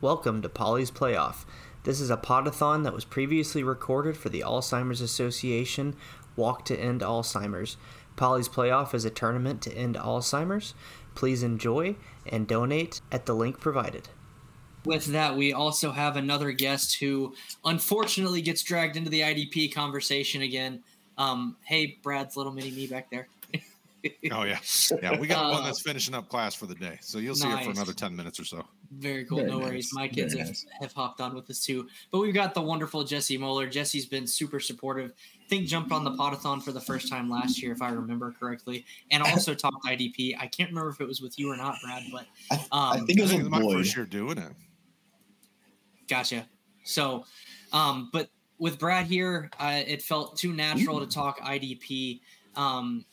Welcome to Polly's Playoff. This is a podathon that was previously recorded for the Alzheimer's Association Walk to End Alzheimer's. Polly's Playoff is a tournament to end Alzheimer's. Please enjoy and donate at the link provided. With that, we also have another guest who unfortunately gets dragged into the IDP conversation again. Um, hey, Brad's little mini me back there. Oh yeah, yeah. We got uh, one that's finishing up class for the day, so you'll see nice. her for another ten minutes or so. Very cool. Very no nice. worries. My kids have, nice. have, hopped on with us too. But we've got the wonderful Jesse Moeller. Jesse's been super supportive. I think jumped on the podathon for the first time last year, if I remember correctly, and also talked IDP. I can't remember if it was with you or not, Brad, but um, I, think it was my first year doing it. Gotcha. So, um, but with Brad here, uh, it felt too natural Ooh. to talk IDP. Um,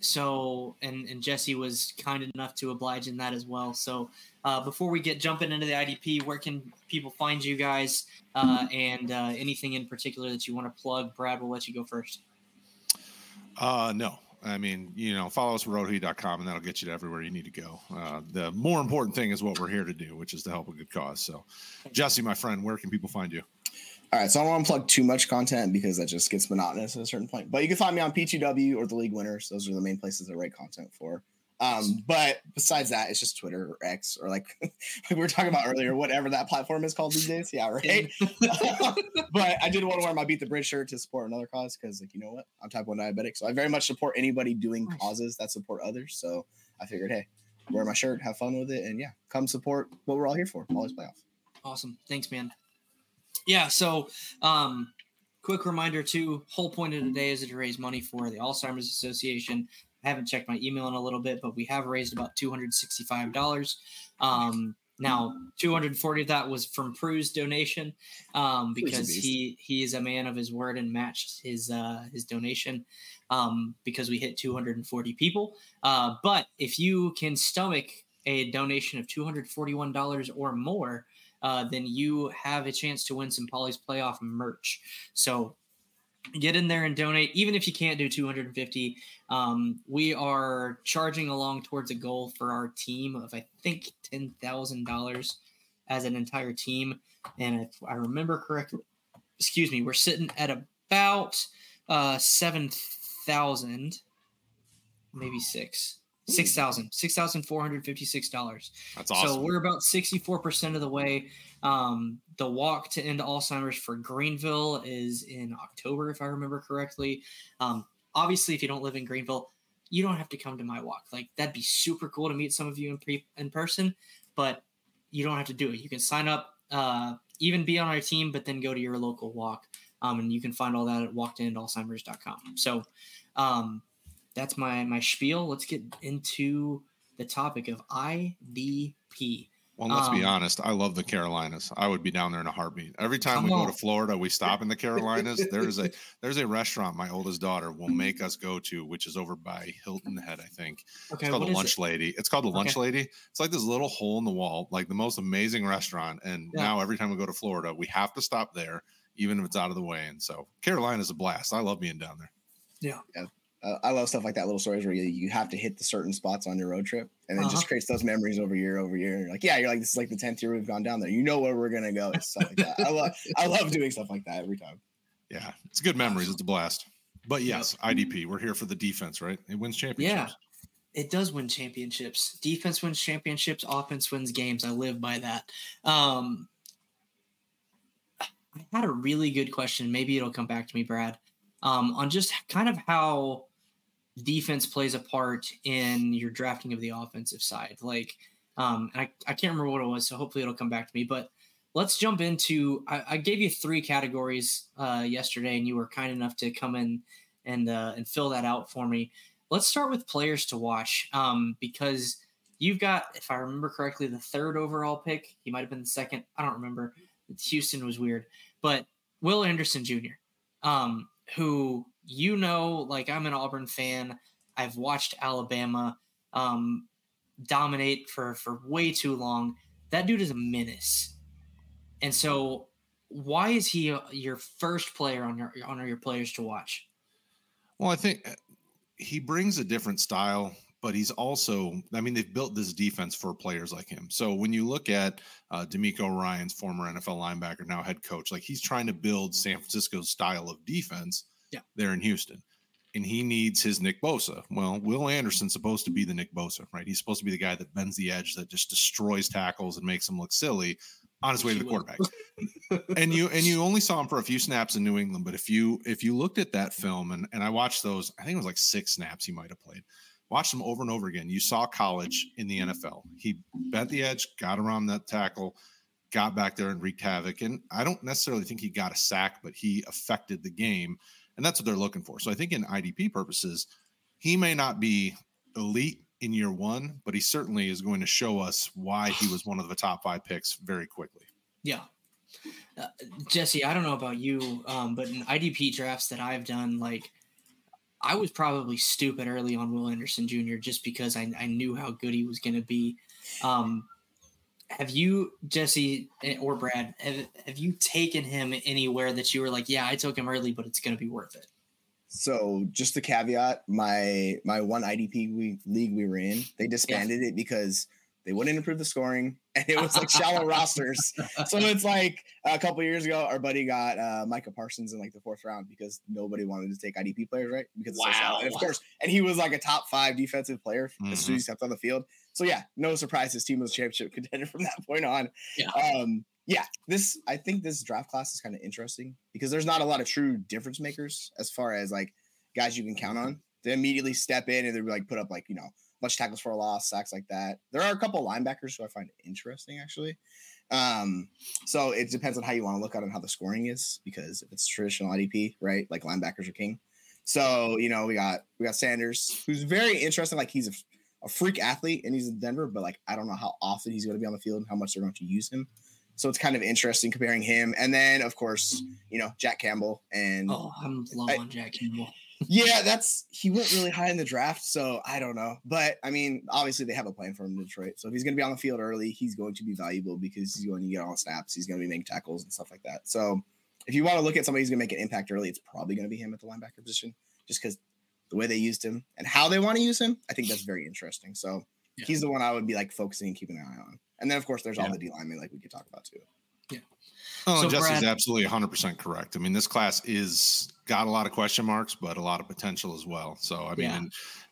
so and and Jesse was kind enough to oblige in that as well. So uh, before we get jumping into the IDP, where can people find you guys uh, and uh, anything in particular that you want to plug? Brad, we'll let you go first. Uh, no, I mean, you know, follow us at rotoheat.com and that'll get you to everywhere you need to go. Uh, the more important thing is what we're here to do, which is to help a good cause. So, Jesse, my friend, where can people find you? All right, so I don't want to plug too much content because that just gets monotonous at a certain point. But you can find me on P2W or the League Winners. Those are the main places I write content for. Um, but besides that, it's just Twitter or X or like, like we were talking about earlier, whatever that platform is called these days. Yeah, right. but I did want to wear my Beat the Bridge shirt to support another cause because, like, you know what? I'm type 1 diabetic. So I very much support anybody doing causes that support others. So I figured, hey, wear my shirt, have fun with it, and yeah, come support what we're all here for. Polly's Playoff. Awesome. Thanks, man yeah, so um, quick reminder too whole point of today is to raise money for the Alzheimer's Association. I haven't checked my email in a little bit, but we have raised about $265. Um, now, 240 of that was from Prue's donation um, because he he is a man of his word and matched his uh, his donation um, because we hit 240 people. Uh, but if you can stomach a donation of $241 or more, uh, then you have a chance to win some Polly's playoff merch. So get in there and donate, even if you can't do 250. Um, we are charging along towards a goal for our team of I think ten thousand dollars as an entire team, and if I remember correctly, excuse me, we're sitting at about uh, seven thousand, maybe six. Six thousand, six thousand four hundred fifty-six dollars. That's awesome. So we're about sixty-four percent of the way. Um, the walk to end Alzheimer's for Greenville is in October, if I remember correctly. Um, obviously, if you don't live in Greenville, you don't have to come to my walk. Like that'd be super cool to meet some of you in pre- in person, but you don't have to do it. You can sign up, uh, even be on our team, but then go to your local walk. Um, and you can find all that at walktoendalzheimers.com. So, um, that's my my spiel. Let's get into the topic of IDP. Well, let's um, be honest. I love the Carolinas. I would be down there in a heartbeat. Every time we on. go to Florida, we stop in the Carolinas. there's a there's a restaurant my oldest daughter will make us go to, which is over by Hilton Head, I think. Okay, it's called the Lunch it? Lady. It's called the Lunch okay. Lady. It's like this little hole in the wall, like the most amazing restaurant. And yeah. now every time we go to Florida, we have to stop there, even if it's out of the way. And so Carolina's a blast. I love being down there. Yeah. Yeah uh, I love stuff like that, little stories where you, you have to hit the certain spots on your road trip, and it uh-huh. just creates those memories over year over year. And you're like, yeah, you're like, this is like the tenth year we've gone down there. You know where we're gonna go. It's stuff like that. I love, I love doing stuff like that every time. Yeah, it's good memories. It's a blast. But yes, IDP, we're here for the defense, right? It wins championships. Yeah, it does win championships. Defense wins championships. Offense wins games. I live by that. Um, I had a really good question. Maybe it'll come back to me, Brad. Um, on just kind of how defense plays a part in your drafting of the offensive side. Like, um, I, I can't remember what it was, so hopefully it'll come back to me. But let's jump into. I, I gave you three categories uh, yesterday, and you were kind enough to come in and uh, and fill that out for me. Let's start with players to watch um, because you've got, if I remember correctly, the third overall pick. He might have been the second. I don't remember. Houston was weird, but Will Anderson Jr., um, who you know, like I'm an Auburn fan. I've watched Alabama um, dominate for for way too long. That dude is a menace. And so, why is he your first player on your on your players to watch? Well, I think uh, he brings a different style but he's also, I mean, they've built this defense for players like him. So when you look at uh, DeMeco Ryans former NFL linebacker, now head coach, like he's trying to build San Francisco's style of defense yeah. there in Houston. And he needs his Nick Bosa. Well, Will Anderson's supposed to be the Nick Bosa, right? He's supposed to be the guy that bends the edge, that just destroys tackles and makes them look silly on his way to the quarterback. and you and you only saw him for a few snaps in New England, but if you if you looked at that film and and I watched those, I think it was like six snaps he might have played Watched him over and over again. You saw college in the NFL. He bent the edge, got around that tackle, got back there and wreaked havoc. And I don't necessarily think he got a sack, but he affected the game. And that's what they're looking for. So I think in IDP purposes, he may not be elite in year one, but he certainly is going to show us why he was one of the top five picks very quickly. Yeah. Uh, Jesse, I don't know about you, um, but in IDP drafts that I've done, like I was probably stupid early on Will Anderson Jr. just because I, I knew how good he was going to be. Um, have you, Jesse eh, or Brad, have, have you taken him anywhere that you were like, yeah, I took him early, but it's going to be worth it? So just a caveat, my my one IDP we, league we were in, they disbanded yeah. it because – they wouldn't improve the scoring, and it was like shallow rosters. So it's like a couple years ago, our buddy got uh, Micah Parsons in like the fourth round because nobody wanted to take IDP players, right? Because wow, so and of course, and he was like a top five defensive player mm-hmm. as soon as he stepped on the field. So yeah, no surprise, his team was a championship contender from that point on. Yeah. Um, yeah, this I think this draft class is kind of interesting because there's not a lot of true difference makers as far as like guys you can count on to immediately step in and they're like put up like you know much tackles for a loss, sacks like that. There are a couple linebackers who I find interesting actually. Um, so it depends on how you want to look at it and how the scoring is, because if it's traditional IDP, right, like linebackers are king. So you know we got we got Sanders, who's very interesting. Like he's a, a freak athlete and he's in Denver, but like I don't know how often he's going to be on the field and how much they're going to use him. So it's kind of interesting comparing him, and then of course you know Jack Campbell and oh I'm low I, on Jack Campbell yeah, that's he went really high in the draft, so I don't know. But I mean, obviously they have a plan for him in Detroit. So if he's going to be on the field early, he's going to be valuable because he's going to get on snaps, he's going to be making tackles and stuff like that. So if you want to look at somebody who's going to make an impact early, it's probably going to be him at the linebacker position, just because the way they used him and how they want to use him, I think that's very interesting. So yeah. he's the one I would be like focusing and keeping an eye on. And then of course there's yeah. all the D linemen like we could talk about too. Yeah. Oh, so Jesse's Brad, absolutely 100% correct. I mean, this class is got a lot of question marks, but a lot of potential as well. So, I mean, yeah.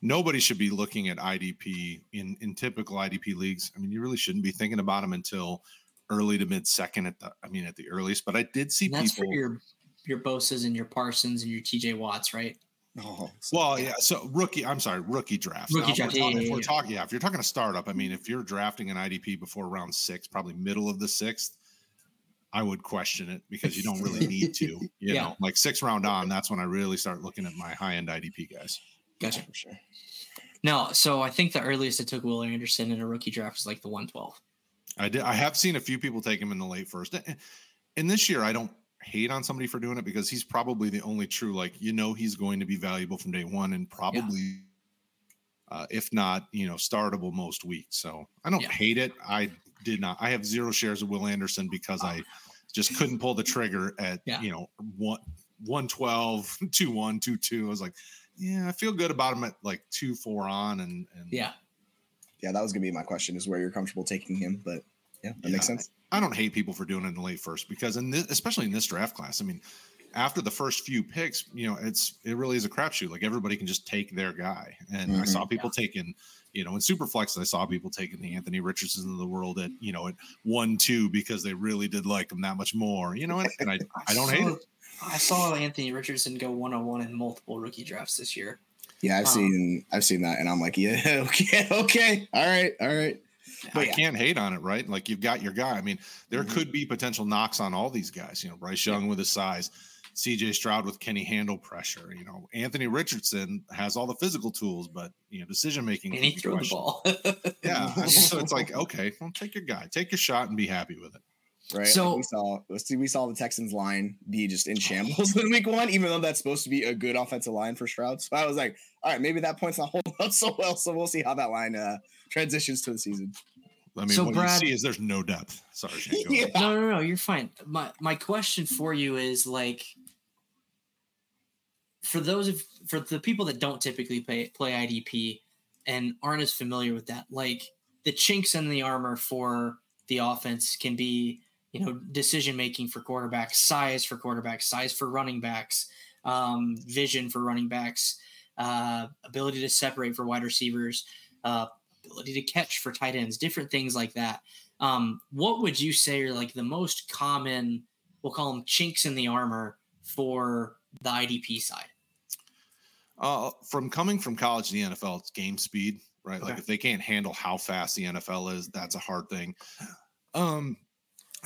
nobody should be looking at IDP in in typical IDP leagues. I mean, you really shouldn't be thinking about them until early to mid second at the I mean at the earliest. But I did see that's people for your your Bosa's and your Parsons and your TJ Watts, right? Oh, well, yeah. So rookie, I'm sorry, rookie draft. Rookie draft. If we're, talking, yeah, if we're talking, yeah, if you're talking a startup, I mean, if you're drafting an IDP before round six, probably middle of the sixth, I would question it because you don't really need to. You yeah. know, like six round on, that's when I really start looking at my high end IDP guys. Gotcha. For sure. No, so I think the earliest it took Will Anderson in a rookie draft was like the 112. I did. I have seen a few people take him in the late first. And this year, I don't hate on somebody for doing it because he's probably the only true, like, you know, he's going to be valuable from day one and probably, yeah. uh, if not, you know, startable most weeks. So I don't yeah. hate it. I did not. I have zero shares of Will Anderson because I just couldn't pull the trigger at yeah. you know one 112 2 1 2 2 i was like yeah i feel good about him at like 2 4 on and, and yeah yeah that was gonna be my question is where you're comfortable taking him but yeah that yeah, makes sense I, I, don't hate people for doing it in the late first because in this especially in this draft class i mean after the first few picks you know it's it really is a crapshoot like everybody can just take their guy and mm-hmm. i saw people yeah. taking you know, in Superflex, I saw people taking the Anthony Richardson of the world at, you know, at one, two, because they really did like him that much more, you know, and, and I, I don't hate it. I saw Anthony Richardson go one on one in multiple rookie drafts this year. Yeah, I've um, seen I've seen that, and I'm like, yeah, okay, okay, all right, all right. But I yeah. can't hate on it, right? Like you've got your guy. I mean, there mm-hmm. could be potential knocks on all these guys. You know, Bryce Young with his size. CJ Stroud with Kenny handle pressure. You know, Anthony Richardson has all the physical tools, but you know, decision making. And he threw the ball. yeah, so it's like, okay, well, take your guy, take your shot, and be happy with it. Right. So we saw let's see, we saw the Texans line be just in shambles in week one, even though that's supposed to be a good offensive line for Stroud. So I was like, all right, maybe that point's not holding up so well. So we'll see how that line uh, transitions to the season. I mean, so what Brad, you see is there's no depth. Sorry, yeah. no, no, no, you're fine. My my question for you is like, for those of for the people that don't typically play play IDP and aren't as familiar with that, like the chinks in the armor for the offense can be, you know, decision making for quarterbacks, size for quarterbacks, size for running backs, um, vision for running backs, uh, ability to separate for wide receivers, uh, ability to catch for tight ends, different things like that. Um, what would you say are like the most common, we'll call them chinks in the armor for the IDP side? Uh, from coming from college to the NFL, it's game speed, right? Okay. Like if they can't handle how fast the NFL is, that's a hard thing. Um,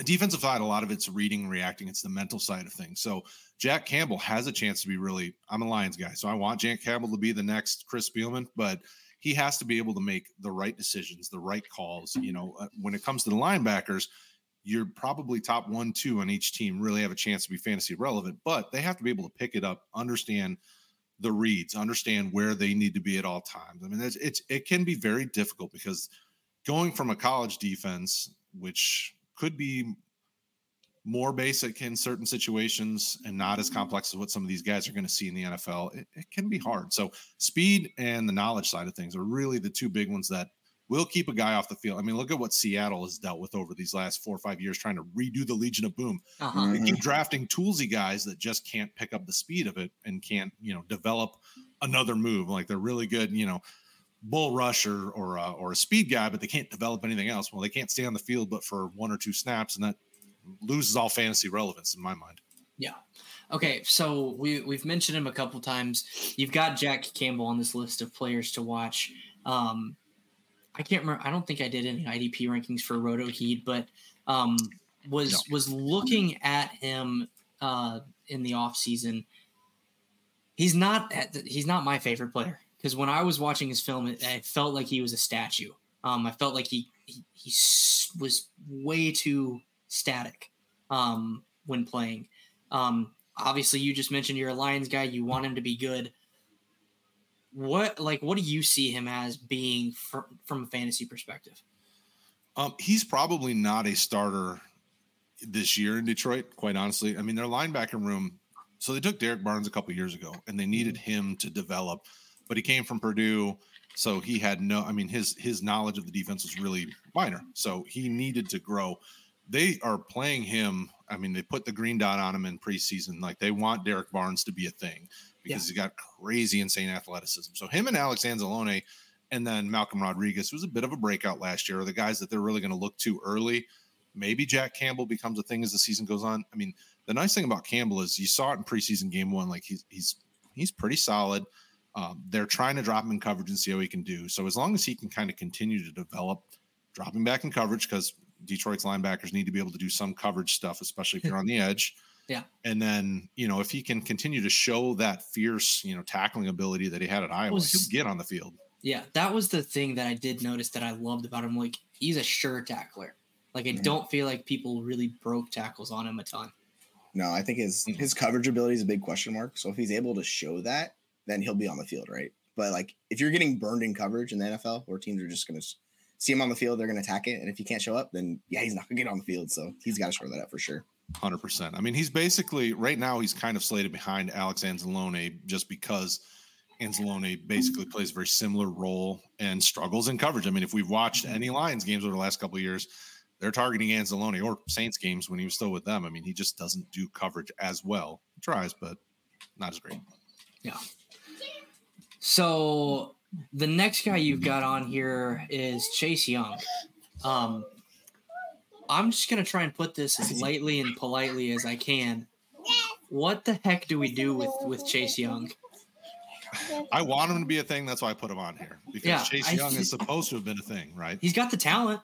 defensive side, a lot of it's reading, reacting. It's the mental side of things. So Jack Campbell has a chance to be really. I'm a Lions guy, so I want Jack Campbell to be the next Chris Spielman, but he has to be able to make the right decisions, the right calls. You know, uh, when it comes to the linebackers, you're probably top one, two on each team really have a chance to be fantasy relevant, but they have to be able to pick it up, understand the reads, understand where they need to be at all times. I mean, it's, it's it can be very difficult because going from a college defense, which could be more basic in certain situations and not as mm-hmm. complex as what some of these guys are going to see in the NFL, it, it, can be hard. So, speed and the knowledge side of things are really the two big ones that will keep a guy off the field. I mean, look at what Seattle has dealt with over these last four or five years trying to redo the Legion of Boom. Uh-huh. They keep drafting toolsy guys that just can't pick up the speed of it and can't, you know, develop another move. Like they're really good, you know, bull rush or or, uh, or a speed guy, but they can't develop anything else. Well, they can't stay on the field but for one or two snaps, and that loses all fantasy relevance in my mind. Yeah. Okay, so we we've mentioned him a couple times. You've got Jack Campbell on this list of players to watch. Um, I can't remember. I don't think I did any IDP rankings for Roto Heat, but um, was no. was looking at him uh, in the off season. He's not he's not my favorite player because when I was watching his film, it, I felt like he was a statue. Um, I felt like he, he he was way too static um, when playing. Um, obviously, you just mentioned you're a Lions guy. You want him to be good. What like what do you see him as being for, from a fantasy perspective? Um, he's probably not a starter this year in Detroit. Quite honestly, I mean their linebacker room. So they took Derrick Barnes a couple years ago, and they needed mm-hmm. him to develop. But he came from Purdue, so he had no. I mean his his knowledge of the defense was really minor. So he needed to grow they are playing him. I mean, they put the green dot on him in preseason. Like they want Derrick Barnes to be a thing because yeah. he's got crazy, insane athleticism. So him and Alex Anzalone and then Malcolm Rodriguez was a bit of a breakout last year. Are the guys that they're really going to look to early? Maybe Jack Campbell becomes a thing as the season goes on. I mean, the nice thing about Campbell is you saw it in preseason game one. Like he's he's he's pretty solid. Um, they're trying to drop him in coverage and see how he can do. So as long as he can kind of continue to develop, dropping back in coverage because Detroit's linebackers need to be able to do some coverage stuff, especially if you're on the edge. Yeah. And then, you know, if he can continue to show that fierce, you know, tackling ability that he had at Iowa, was, he'll get on the field. Yeah. That was the thing that I did notice that I loved about him. Like, he's a sure tackler. Like, I mm-hmm. don't feel like people really broke tackles on him a ton. No, I think his mm-hmm. his coverage ability is a big question mark. So if he's able to show that, then he'll be on the field, right? But like if you're getting burned in coverage in the NFL, where teams are just going to see him on the field, they're going to attack it. And if he can't show up, then yeah, he's not going to get on the field. So he's got to show that up for sure. 100%. I mean, he's basically right now, he's kind of slated behind Alex Anzalone just because Anzalone basically plays a very similar role and struggles in coverage. I mean, if we've watched any mm-hmm. Lions games over the last couple of years, they're targeting Anzalone or Saints games when he was still with them. I mean, he just doesn't do coverage as well. He tries, but not as great. Yeah. So the next guy you've got on here is Chase Young. Um, I'm just gonna try and put this as lightly and politely as I can. What the heck do we do with with Chase Young? I want him to be a thing. That's why I put him on here because yeah, Chase Young I, is supposed to have been a thing, right? He's got the talent,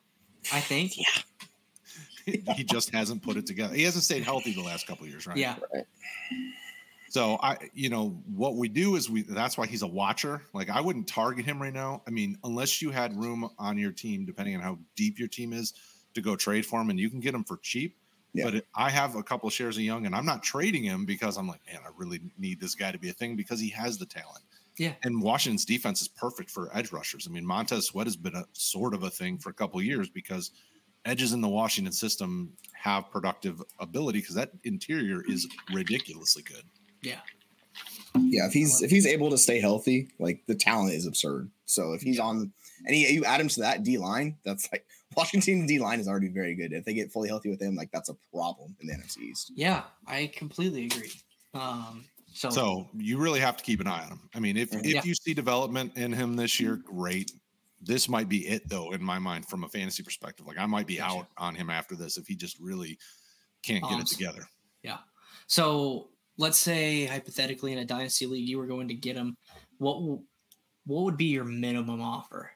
I think. Yeah. he just hasn't put it together. He hasn't stayed healthy the last couple years, right? Yeah. So I, you know, what we do is we. That's why he's a watcher. Like I wouldn't target him right now. I mean, unless you had room on your team, depending on how deep your team is, to go trade for him, and you can get him for cheap. Yeah. But it, I have a couple of shares of Young, and I'm not trading him because I'm like, man, I really need this guy to be a thing because he has the talent. Yeah. And Washington's defense is perfect for edge rushers. I mean, Montez Sweat has been a sort of a thing for a couple of years because edges in the Washington system have productive ability because that interior is ridiculously good. Yeah. Yeah, if he's if he's able to stay healthy, like the talent is absurd. So if he's on and he, you add him to that D line, that's like Washington D line is already very good. If they get fully healthy with him, like that's a problem in the NFC East. Yeah, I completely agree. Um, so, so you really have to keep an eye on him. I mean, if if Yeah. you see development in him this year, great. This might be it though, in my mind, from a fantasy perspective. Like I might be Gotcha. out on him after this if he just really can't get Um, it together. Yeah. So let's say hypothetically in a dynasty league you were going to get him. What what would be your minimum offer?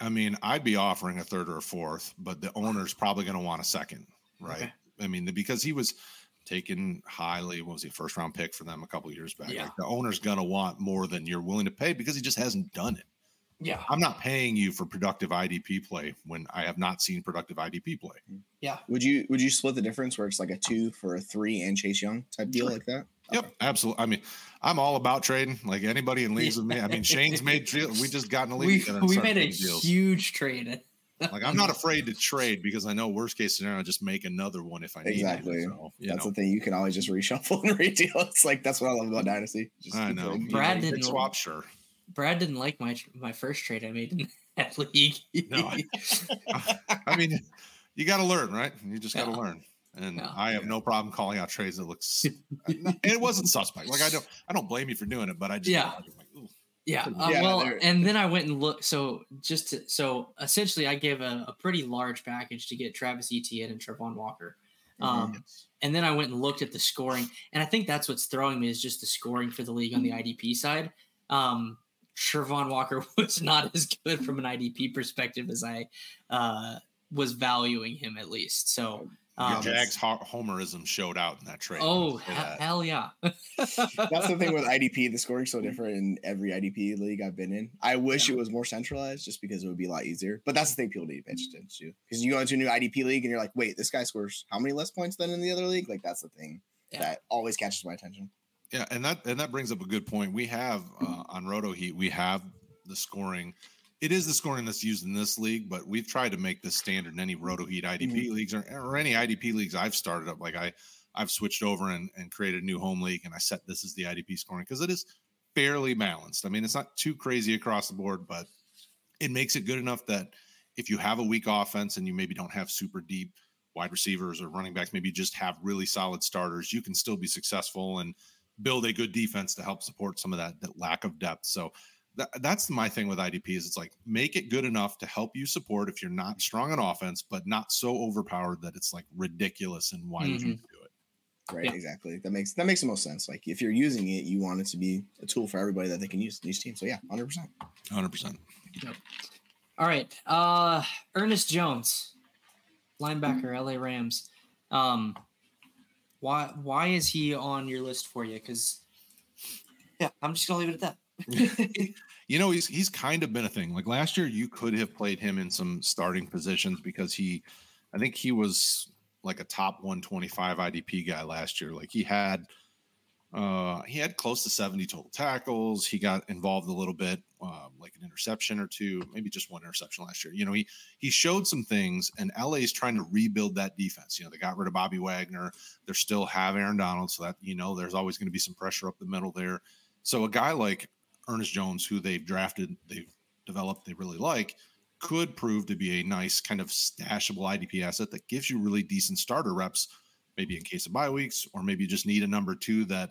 I mean, I'd be offering a third or a fourth, but the owner's probably going to want a second, right? Okay. I mean, because he was taken highly, what was he, first round pick for them a couple years back? Yeah. Like the owner's going to want more than you're willing to pay because he just hasn't done it. Yeah, I'm not paying you for productive IDP play when I have not seen productive IDP play. yeah, Would you would you split the difference where it's like a two for a three and Chase Young type deal Sure. like that? Yep, absolutely. I mean, I'm all about trading. Like anybody in leagues with me. I mean, Shane's made. tre- We just got in a league we together we made a deals. huge trade. Like I'm not afraid to trade because I know worst case scenario, I'll just make another one if I need Exactly. to. So, That's know, the thing. You can always just reshuffle and redeal. It's like that's what I love about Dynasty. Just I know. trading. You Brad know, didn't- swap, sure. Brad didn't like my my first trade I made in that league. No, I mean, you got to learn, right? You just got to Yeah. learn. And Yeah. I have no problem calling out trades that looks. it wasn't suspect. Like I don't, I don't blame you for doing it, but I just Yeah. Like. Yeah. Uh, Yeah, well, they're- and then I went and looked. So just to, so essentially, I gave a, a pretty large package to get Travis Etienne and Travon Walker. Um, and then I went and looked at the scoring, and I think that's what's throwing me is just the scoring for the league on the IDP side. Um, Travon Walker was not as good from an IDP perspective as I uh, was valuing him at least. So, Your um, Jags ho- homerism showed out in that trade. oh that. hell yeah, That's the thing with IDP. The scoring's so different in every IDP league I've been in. I wish it was more centralized just because it would be a lot easier. But that's the thing people need to pay attention to. Because you go into a new IDP league and you're like, wait, this guy scores how many less points than in the other league? Like that's the thing Yeah. that always catches my attention. Yeah, and that and that brings up a good point. We have uh, on Roto Heat, we have the scoring. It is the scoring that's used in this league, but we've tried to make this standard in any Roto Heat IDP leagues or, or any IDP leagues I've started up. Like I, I've switched over and, and created a new home league, and I set this as the IDP scoring because it is fairly balanced. I mean, it's not too crazy across the board, but it makes it good enough that if you have a weak offense and you maybe don't have super deep wide receivers or running backs, maybe you just have really solid starters, you can still be successful and build a good defense to help support some of that, that lack of depth. So that, that's my thing with IDP is it's like make it good enough to help you support if you're not strong on offense, but not so overpowered that it's like ridiculous. And why would you do it? Right, Yeah. exactly. That makes that makes the most sense. Like if you're using it, you want it to be a tool for everybody that they can use in each team. So yeah, hundred percent. 100%. All right. Uh Ernest Jones, linebacker, LA Rams. Um why why is he on your list for you? Because yeah, I'm just gonna leave it at that. you know, he's he's kind of been a thing. Like last year, you could have played him in some starting positions because he, I think he was like a top 125 IDP guy last year. Like he had, uh, he had close to 70 total tackles. He got involved a little bit, um, like an interception or two, maybe just one interception last year. You know, he he showed some things, and LA is trying to rebuild that defense. You know, they got rid of Bobby Wagner. They still have Aaron Donald, so that you know there's always going to be some pressure up the middle there. So a guy like Ernest Jones, who they've drafted, they've developed, they really like, could prove to be a nice kind of stashable IDP asset that gives you really decent starter reps, maybe in case of bye weeks, or maybe you just need a number two that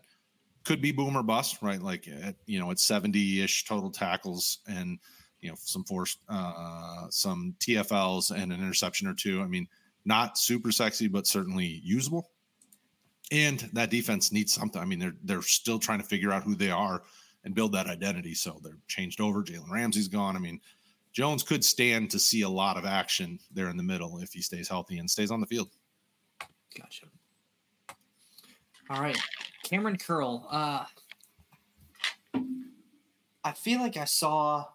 could be boom or bust, right? Like at, you know, at 70-ish total tackles and you know some forced uh some TFLs and an interception or two. I mean, not super sexy, but certainly usable. And that defense needs something. I mean, they're they're still trying to figure out who they are and build that identity. So they're changed over. Jalen Ramsey's gone. I mean, Jones could stand to see a lot of action there in the middle if he stays healthy and stays on the field. Gotcha. All right. Cameron Curl. Uh I feel like I saw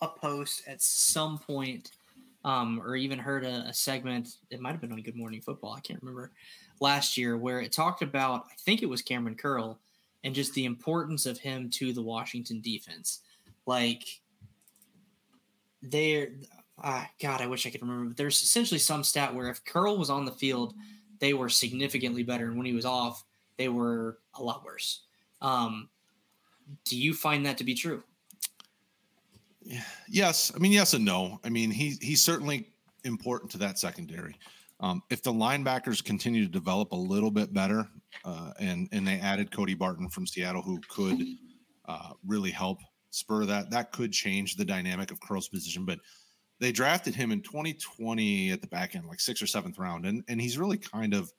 a post at some point, um, or even heard a, a segment. It might have been on Good Morning Football. I can't remember last year where it talked about. I think it was Cameron Curl and just the importance of him to the Washington defense. Like there, ah, God, I wish I could remember. But there's essentially some stat where if Curl was on the field, they were significantly better, and when he was off, they were a lot worse. Um, do you find that to be true? Yes, I mean yes and no. I mean he he's certainly important to that secondary. Um, if the linebackers continue to develop a little bit better, uh, and and they added Cody Barton from Seattle, who could uh, really help spur that, that could change the dynamic of Curl's position. But they drafted him in 2020 at the back end, like sixth or seventh round, and and he's really kind of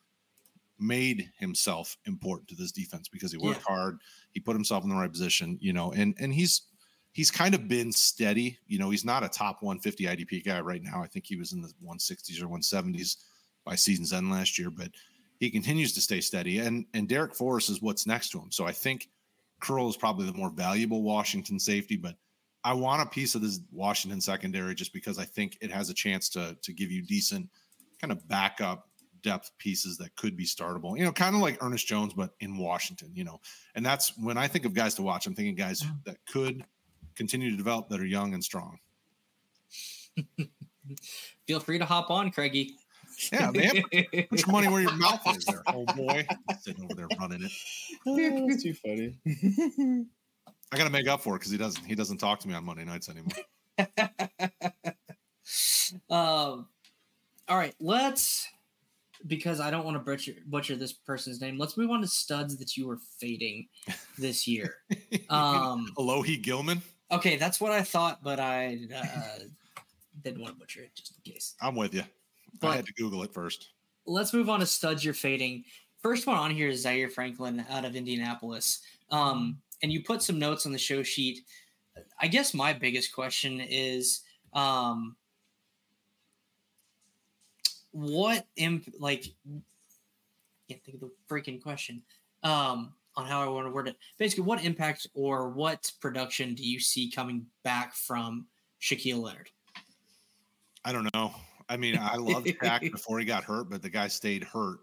made himself important to this defense because he worked yeah. hard, he put himself in the right position, you know, and and he's he's kind of been steady. You know, he's not a top 150 IDP guy right now. I think he was in the 160s or 170s by season's end last year, but he continues to stay steady. And and Darrick Forrest is what's next to him. So I think Curl is probably the more valuable Washington safety, but I want a piece of this Washington secondary just because I think it has a chance to to give you decent kind of backup depth pieces that could be startable. You know, kind of like Ernest Jones, but in Washington. You know, and that's when I think of guys to watch. I'm thinking guys that could continue to develop that are young and strong. Feel free to hop on, Craigie. Yeah, man. Put your money where your mouth is there, oh boy. Sitting over there running it. Oh, too funny. I gotta make up for it because he doesn't he doesn't talk to me on Monday nights anymore. um all right, let's because I don't want to butcher, butcher this person's name. Let's move on to studs that you were fading this year. Um Alohi Gilman. Okay, that's what I thought, but I uh, didn't want to butcher it just in case. I'm with you. But I had to Google it first. Let's move on to studs you're fading. First one on here is Zaire Franklin out of Indianapolis. Um, and you put some notes on the show sheet. I guess my biggest question is um, what imp like can't think of the freaking question. Um, on how I want to word it. Basically, what impact or what production do you see coming back from Shaquille Leonard? I don't know. I mean, I loved Shaq before he got hurt, but the guy stayed hurt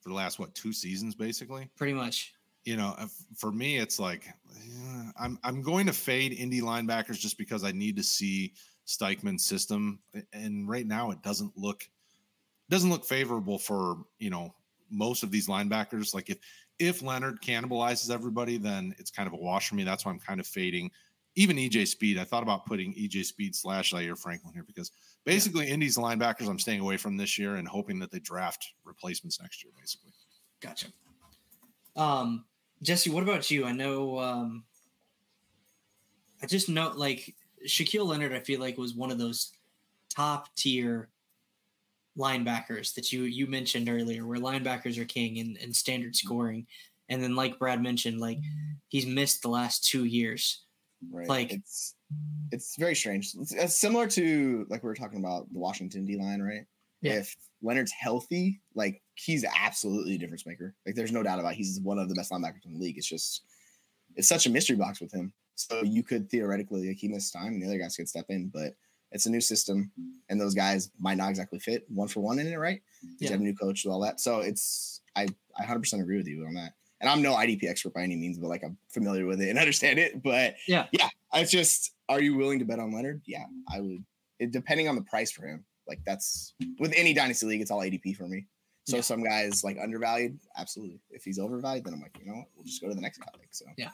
for the last what two seasons, basically. Pretty much. You know, for me, it's like I'm I'm going to fade indie linebackers just because I need to see Steichen's system, and right now it doesn't look doesn't look favorable for you know most of these linebackers. Like if if Leonard cannibalizes everybody, then it's kind of a wash for me. That's why I'm kind of fading. Even EJ Speed, I thought about putting EJ Speed slash Zaire Franklin here because basically yeah. Indy's linebackers I'm staying away from this year and hoping that they draft replacements next year, basically. Gotcha. Um, Jesse, what about you? I know um I just know like Shaquille Leonard, I feel like was one of those top tier linebackers that you you mentioned earlier, where linebackers are king in, in standard mm-hmm. scoring. And then, like Brad mentioned, like he's missed the last two years. Right. Like it's it's very strange. It's, it's similar to like we were talking about the Washington D line, right? Yeah. If Leonard's healthy, like he's absolutely a difference maker. Like there's no doubt about it. he's one of the best linebackers in the league. It's just it's such a mystery box with him. So you could theoretically like he missed time and the other guys could step in, but it's a new system, and those guys might not exactly fit one for one in it, right? You have a new coach with all that. So it's I I 100% agree with you on that. And I'm no IDP expert by any means, but like I'm familiar with it and understand it. But yeah, yeah, it's just are you willing to bet on Leonard? Yeah, I would. It, depending on the price for him, like that's with any dynasty league, it's all ADP for me. So yeah. some guys like undervalued, absolutely. If he's overvalued, then I'm like, you know what, we'll just go to the next topic. So yeah,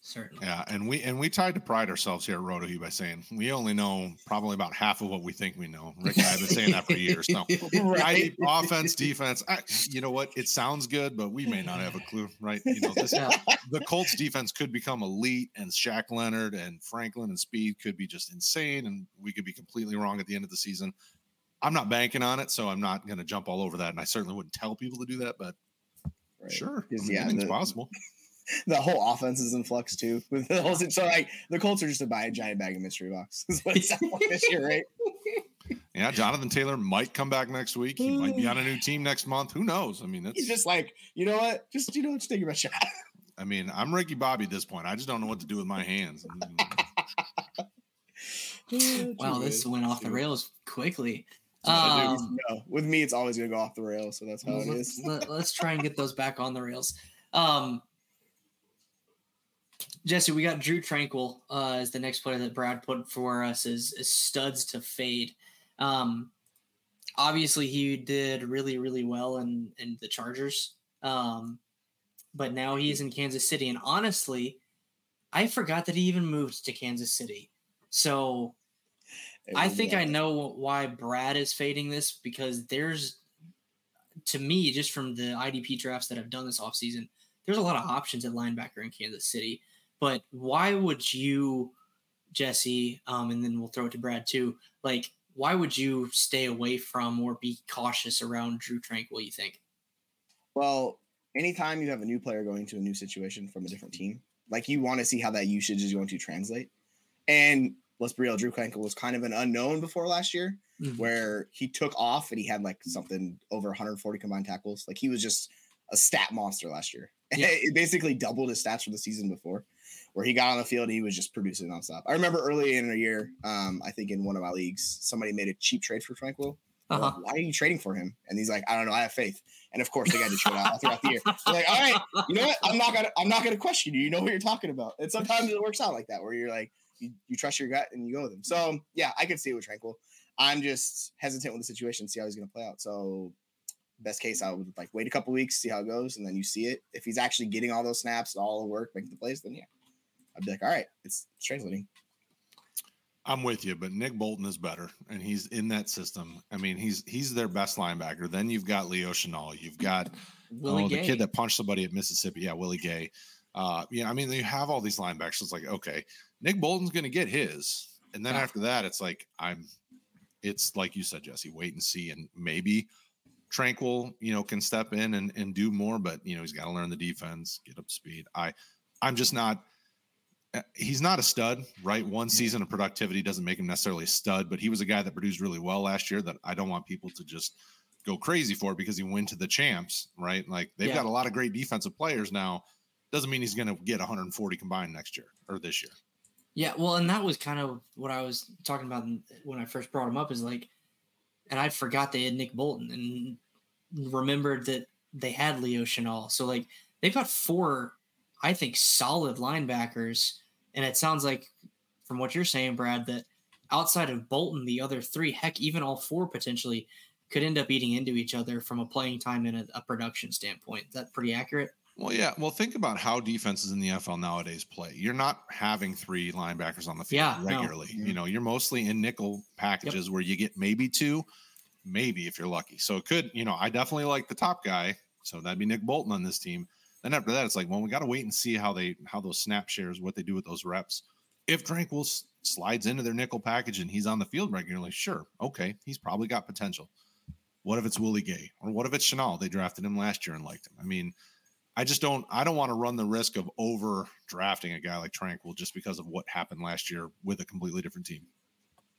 certainly. Yeah, and we and we tried to pride ourselves here at RotoHeat by saying we only know probably about half of what we think we know. Rick and I have been saying that for years. No, right. offense, defense. I, you know what? It sounds good, but we may not have a clue, right? You know, this, yeah. the Colts defense could become elite, and Shaq Leonard and Franklin and Speed could be just insane, and we could be completely wrong at the end of the season. I'm not banking on it, so I'm not going to jump all over that, and I certainly wouldn't tell people to do that, but. Right. Sure, yeah, it's possible the whole offense is in flux too. With the whole so like the Colts are just to buy a giant bag of mystery box. Is what it sounds like this year, right? Yeah, Jonathan Taylor might come back next week. He might be on a new team next month. Who knows? I mean, it's he's just like, you know what? Just you know, just take your best shot. I mean, I'm Ricky Bobby at this point. I just don't know what to do with my hands. wow, this went off the rails quickly. Um, no, with me, it's always gonna go off the rails, so that's how it is. Let, us try and get those back on the rails. Um, Jesse, we got Drue Tranquill uh, as the next player that Brad put for us as, as studs to fade. Um, obviously, he did really, really well in, in the Chargers. Um, but now he's in Kansas City. And honestly, I forgot that he even moved to Kansas City. So I think I know why Brad is fading this because there's, to me, just from the IDP drafts that I've done this offseason, there's a lot of options at linebacker in Kansas City. But why would you, Jesse, um, and then we'll throw it to Brad too, like, why would you stay away from or be cautious around Drue Tranquill, you think? Well, anytime you have a new player going to a new situation from a different team, like you want to see how that usage is going to translate. And let's be real, Drue Tranquill was kind of an unknown before last year, mm-hmm. where he took off and he had like something over 140 combined tackles. Like he was just a stat monster last year. Yeah. it basically doubled his stats from the season before, where he got on the field and he was just producing nonstop. I remember early in the year, um, I think in one of my leagues, somebody made a cheap trade for Tranquill. Uh-huh. Like, Why are you trading for him? And he's like, I don't know, I have faith. And of course, the guy just showed out all throughout the year. They're like, all right, you know what? I'm not gonna, I'm not gonna question you. You know what you're talking about. And sometimes it works out like that, where you're like, you, you trust your gut and you go with him. So yeah, I could see it with Tranquill. I'm just hesitant with the situation, see how he's gonna play out. So best case, I would like wait a couple weeks, see how it goes, and then you see it. If he's actually getting all those snaps, all the work, making the plays, then yeah, I'd be like, all right, it's, translating. I'm with you, but Nick Bolton is better, and he's in that system. I mean, he's he's their best linebacker. Then you've got Leo Chenal. You've got oh, the kid that punched somebody at Mississippi. Yeah, Willie Gay. Uh, yeah, I mean, you have all these linebackers. It's like, okay, Nick Bolton's going to get his, and then yeah. after that, it's like I'm. It's like you said, Jesse. Wait and see, and maybe Tranquill, you know, can step in and, and do more, but you know, he's got to learn the defense, get up to speed. I, I'm just not. Eh, he's not a stud, right? One season of productivity doesn't make him necessarily a stud, but he was a guy that produced really well last year. That I don't want people to just go crazy for because he went to the champs, right? Like they've yeah. got a lot of great defensive players now. Doesn't mean he's going to get 140 combined next year or this year. Yeah, well, and that was kind of what I was talking about when I first brought him up. Is like and I forgot they had Nick Bolton and remembered that they had Leo Chenal. So like they've got four, I think, solid linebackers. And it sounds like from what you're saying, Brad, that outside of Bolton, the other three, heck, even all four potentially could end up eating into each other from a playing time and a, a production standpoint. Is that pretty accurate? Well, yeah. Well, think about how defenses in the NFL nowadays play. You're not having three linebackers on the field yeah, regularly. No. You mm-hmm. know, you're mostly in nickel packages yep. where you get maybe two, maybe if you're lucky. So it could, you know, I definitely like the top guy. So that'd be Nick Bolton on this team. Then after that, it's like, well, we got to wait and see how they how those snap shares, what they do with those reps. If Tranquill slides into their nickel package and he's on the field regularly, sure, okay, he's probably got potential. What if it's Willie Gay or what if it's Chenal? They drafted him last year and liked him. I mean, I just don't I don't want to run the risk of over drafting a guy like Tranquill just because of what happened last year with a completely different team.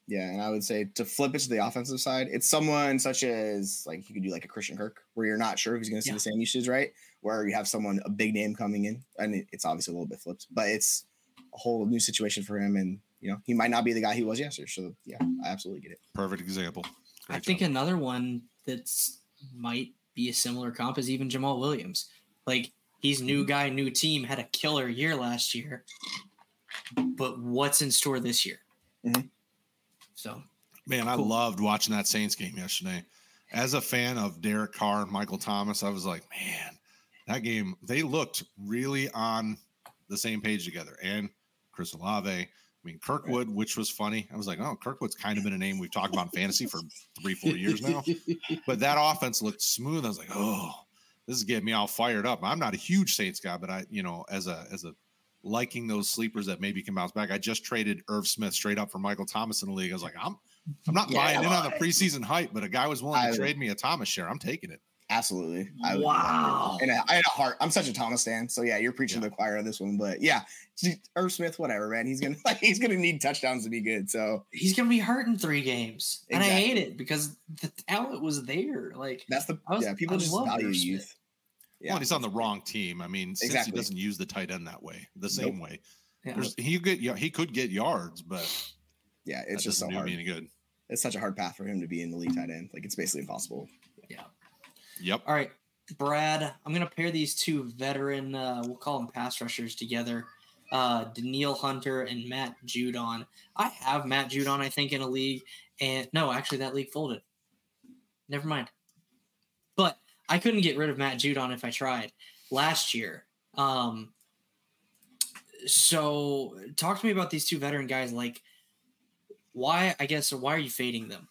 Yeah, and I would say to flip it to the offensive side, it's someone such as like you could do like a Christian Kirk, where you're not sure he's going to see yeah. the same usage, right? Where you have someone a big name coming in, and it's obviously a little bit flipped, but it's a whole new situation for him, and you know he might not be the guy he was yesterday. So yeah, I absolutely get it. Perfect example. Great I job. think another one that's might be a similar comp is even Jamaal Williams. Like he's new mm-hmm. guy, new team, had a killer year last year. But what's in store this year? Mm-hmm. So, man, cool. I loved watching that Saints game yesterday. As a fan of Derek Carr and Michael Thomas, I was like, man, that game, they looked really on the same page together. And Chris Olave, I mean, Kirkwood, which was funny. I was like, oh, Kirkwood's kind of been a name we've talked about in fantasy for three, four years now. But that offense looked smooth. I was like, oh, this is getting me all fired up. I'm not a huge Saints guy, but I, you know, as a as a liking those sleepers that maybe can bounce back. I just traded Irv Smith straight up for Michael Thomas in the league. I was like, I'm I'm not yeah, buying in on the preseason hype, but a guy was willing to I, trade me a Thomas share. I'm taking it. Absolutely. I wow. And I had a heart. I'm such a Thomas fan. So yeah, you're preaching yeah. the choir on this one. But yeah, Irv Smith, whatever, man. He's gonna like he's gonna need touchdowns to be good. So he's gonna be hurt in three games. Exactly. And I hate it because the talent was there. Like that's the was, yeah, people I just value youth. Yeah. Well, he's on the wrong team. I mean, since exactly. he doesn't use the tight end that way, the same nope. way. Yeah. He could yeah, he could get yards, but yeah, it's just so hard. Any good. It's such a hard path for him to be in the league tight end. Like it's basically impossible. Yep. All right, Brad. I'm gonna pair these two veteran. Uh, we'll call them pass rushers together. Uh, Danielle Hunter and Matt Judon. I have Matt Judon, I think, in a league, and no, actually, that league folded. Never mind. But I couldn't get rid of Matt Judon if I tried last year. Um, so talk to me about these two veteran guys. Like, why? I guess why are you fading them?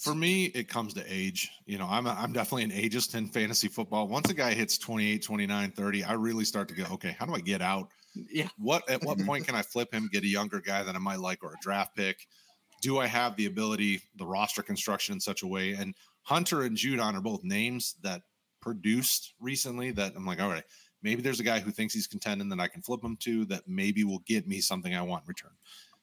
For me, it comes to age. You know, I'm a, I'm definitely an ageist in fantasy football. Once a guy hits 28, 29, 30, I really start to go, okay, how do I get out? Yeah. What at what point can I flip him, get a younger guy that I might like or a draft pick? Do I have the ability, the roster construction in such a way? And Hunter and Judon are both names that produced recently that I'm like, all right, maybe there's a guy who thinks he's contending that I can flip him to that maybe will get me something I want in return.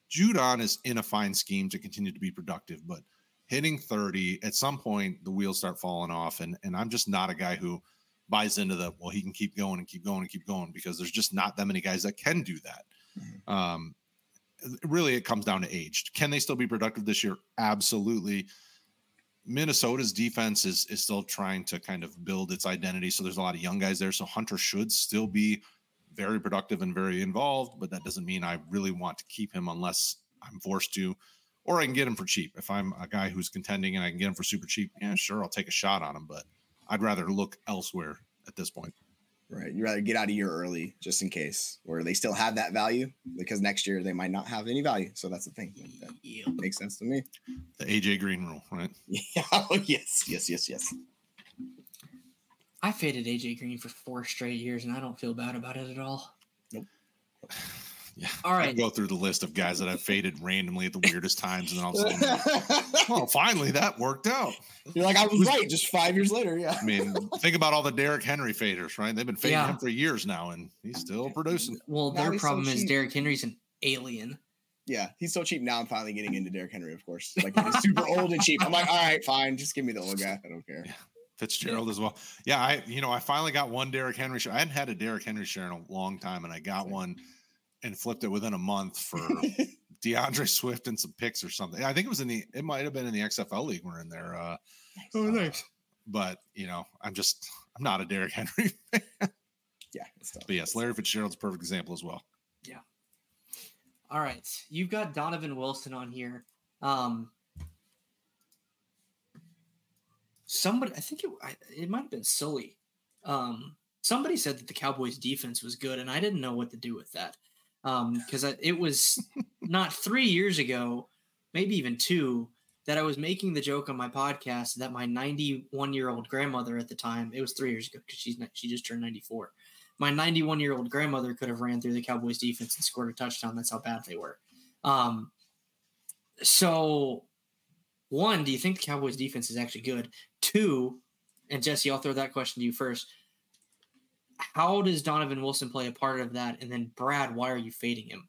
Judon is in a fine scheme to continue to be productive, but hitting 30 at some point the wheels start falling off and and I'm just not a guy who buys into the well he can keep going and keep going and keep going because there's just not that many guys that can do that. Mm-hmm. Um really it comes down to age. Can they still be productive this year? Absolutely. Minnesota's defense is is still trying to kind of build its identity. So there's a lot of young guys there. So Hunter should still be very productive and very involved, but that doesn't mean I really want to keep him unless I'm forced to, or I can get him for cheap. If I'm a guy who's contending and I can get him for super cheap, yeah, sure, I'll take a shot on him, but I'd rather look elsewhere at this point. Right. You'd rather get out of here early just in case, or they still have that value because next year they might not have any value. So that's the thing. That yeah. makes sense to me. The AJ Green rule, right? Yeah. Oh, yes. Yes. Yes. Yes. I faded AJ Green for four straight years, and I don't feel bad about it at all. Nope. Yeah. All right. I go through the list of guys that I've faded randomly at the weirdest times, and then all of a sudden, well, oh, finally that worked out. You're like, I was right. Just five years later, yeah. I mean, think about all the Derrick Henry faders, right? They've been fading yeah. him for years now, and he's still producing. Well, their problem so is Derrick Henry's an alien. Yeah, he's so cheap now. I'm finally getting into Derrick Henry, of course. Like he's super old and cheap. I'm like, all right, fine, just give me the old guy. I don't care. Yeah. Fitzgerald as well. Yeah, I you know I finally got one Derrick Henry share. I hadn't had a Derrick Henry share in a long time, and I got one and flipped it within a month for DeAndre Swift and some picks or something. I think it was in the it might have been in the XFL league we're in there. Uh, oh, nice. Uh, but you know, I'm just I'm not a Derrick Henry fan. Yeah, but yes, Larry Fitzgerald's a perfect example as well. Yeah. All right, you've got Donovan Wilson on here. Um, somebody, I think it, it might have been Sully. Um, somebody said that the Cowboys defense was good, and I didn't know what to do with that because um, it was not three years ago, maybe even two, that I was making the joke on my podcast that my 91 year old grandmother at the time, it was three years ago because she's she just turned 94. My 91 year old grandmother could have ran through the Cowboys defense and scored a touchdown. That's how bad they were. Um, so, one, do you think the Cowboys defense is actually good? Two, and Jesse, I'll throw that question to you first how does Donovan Wilson play a part of that? And then Brad, why are you fading him?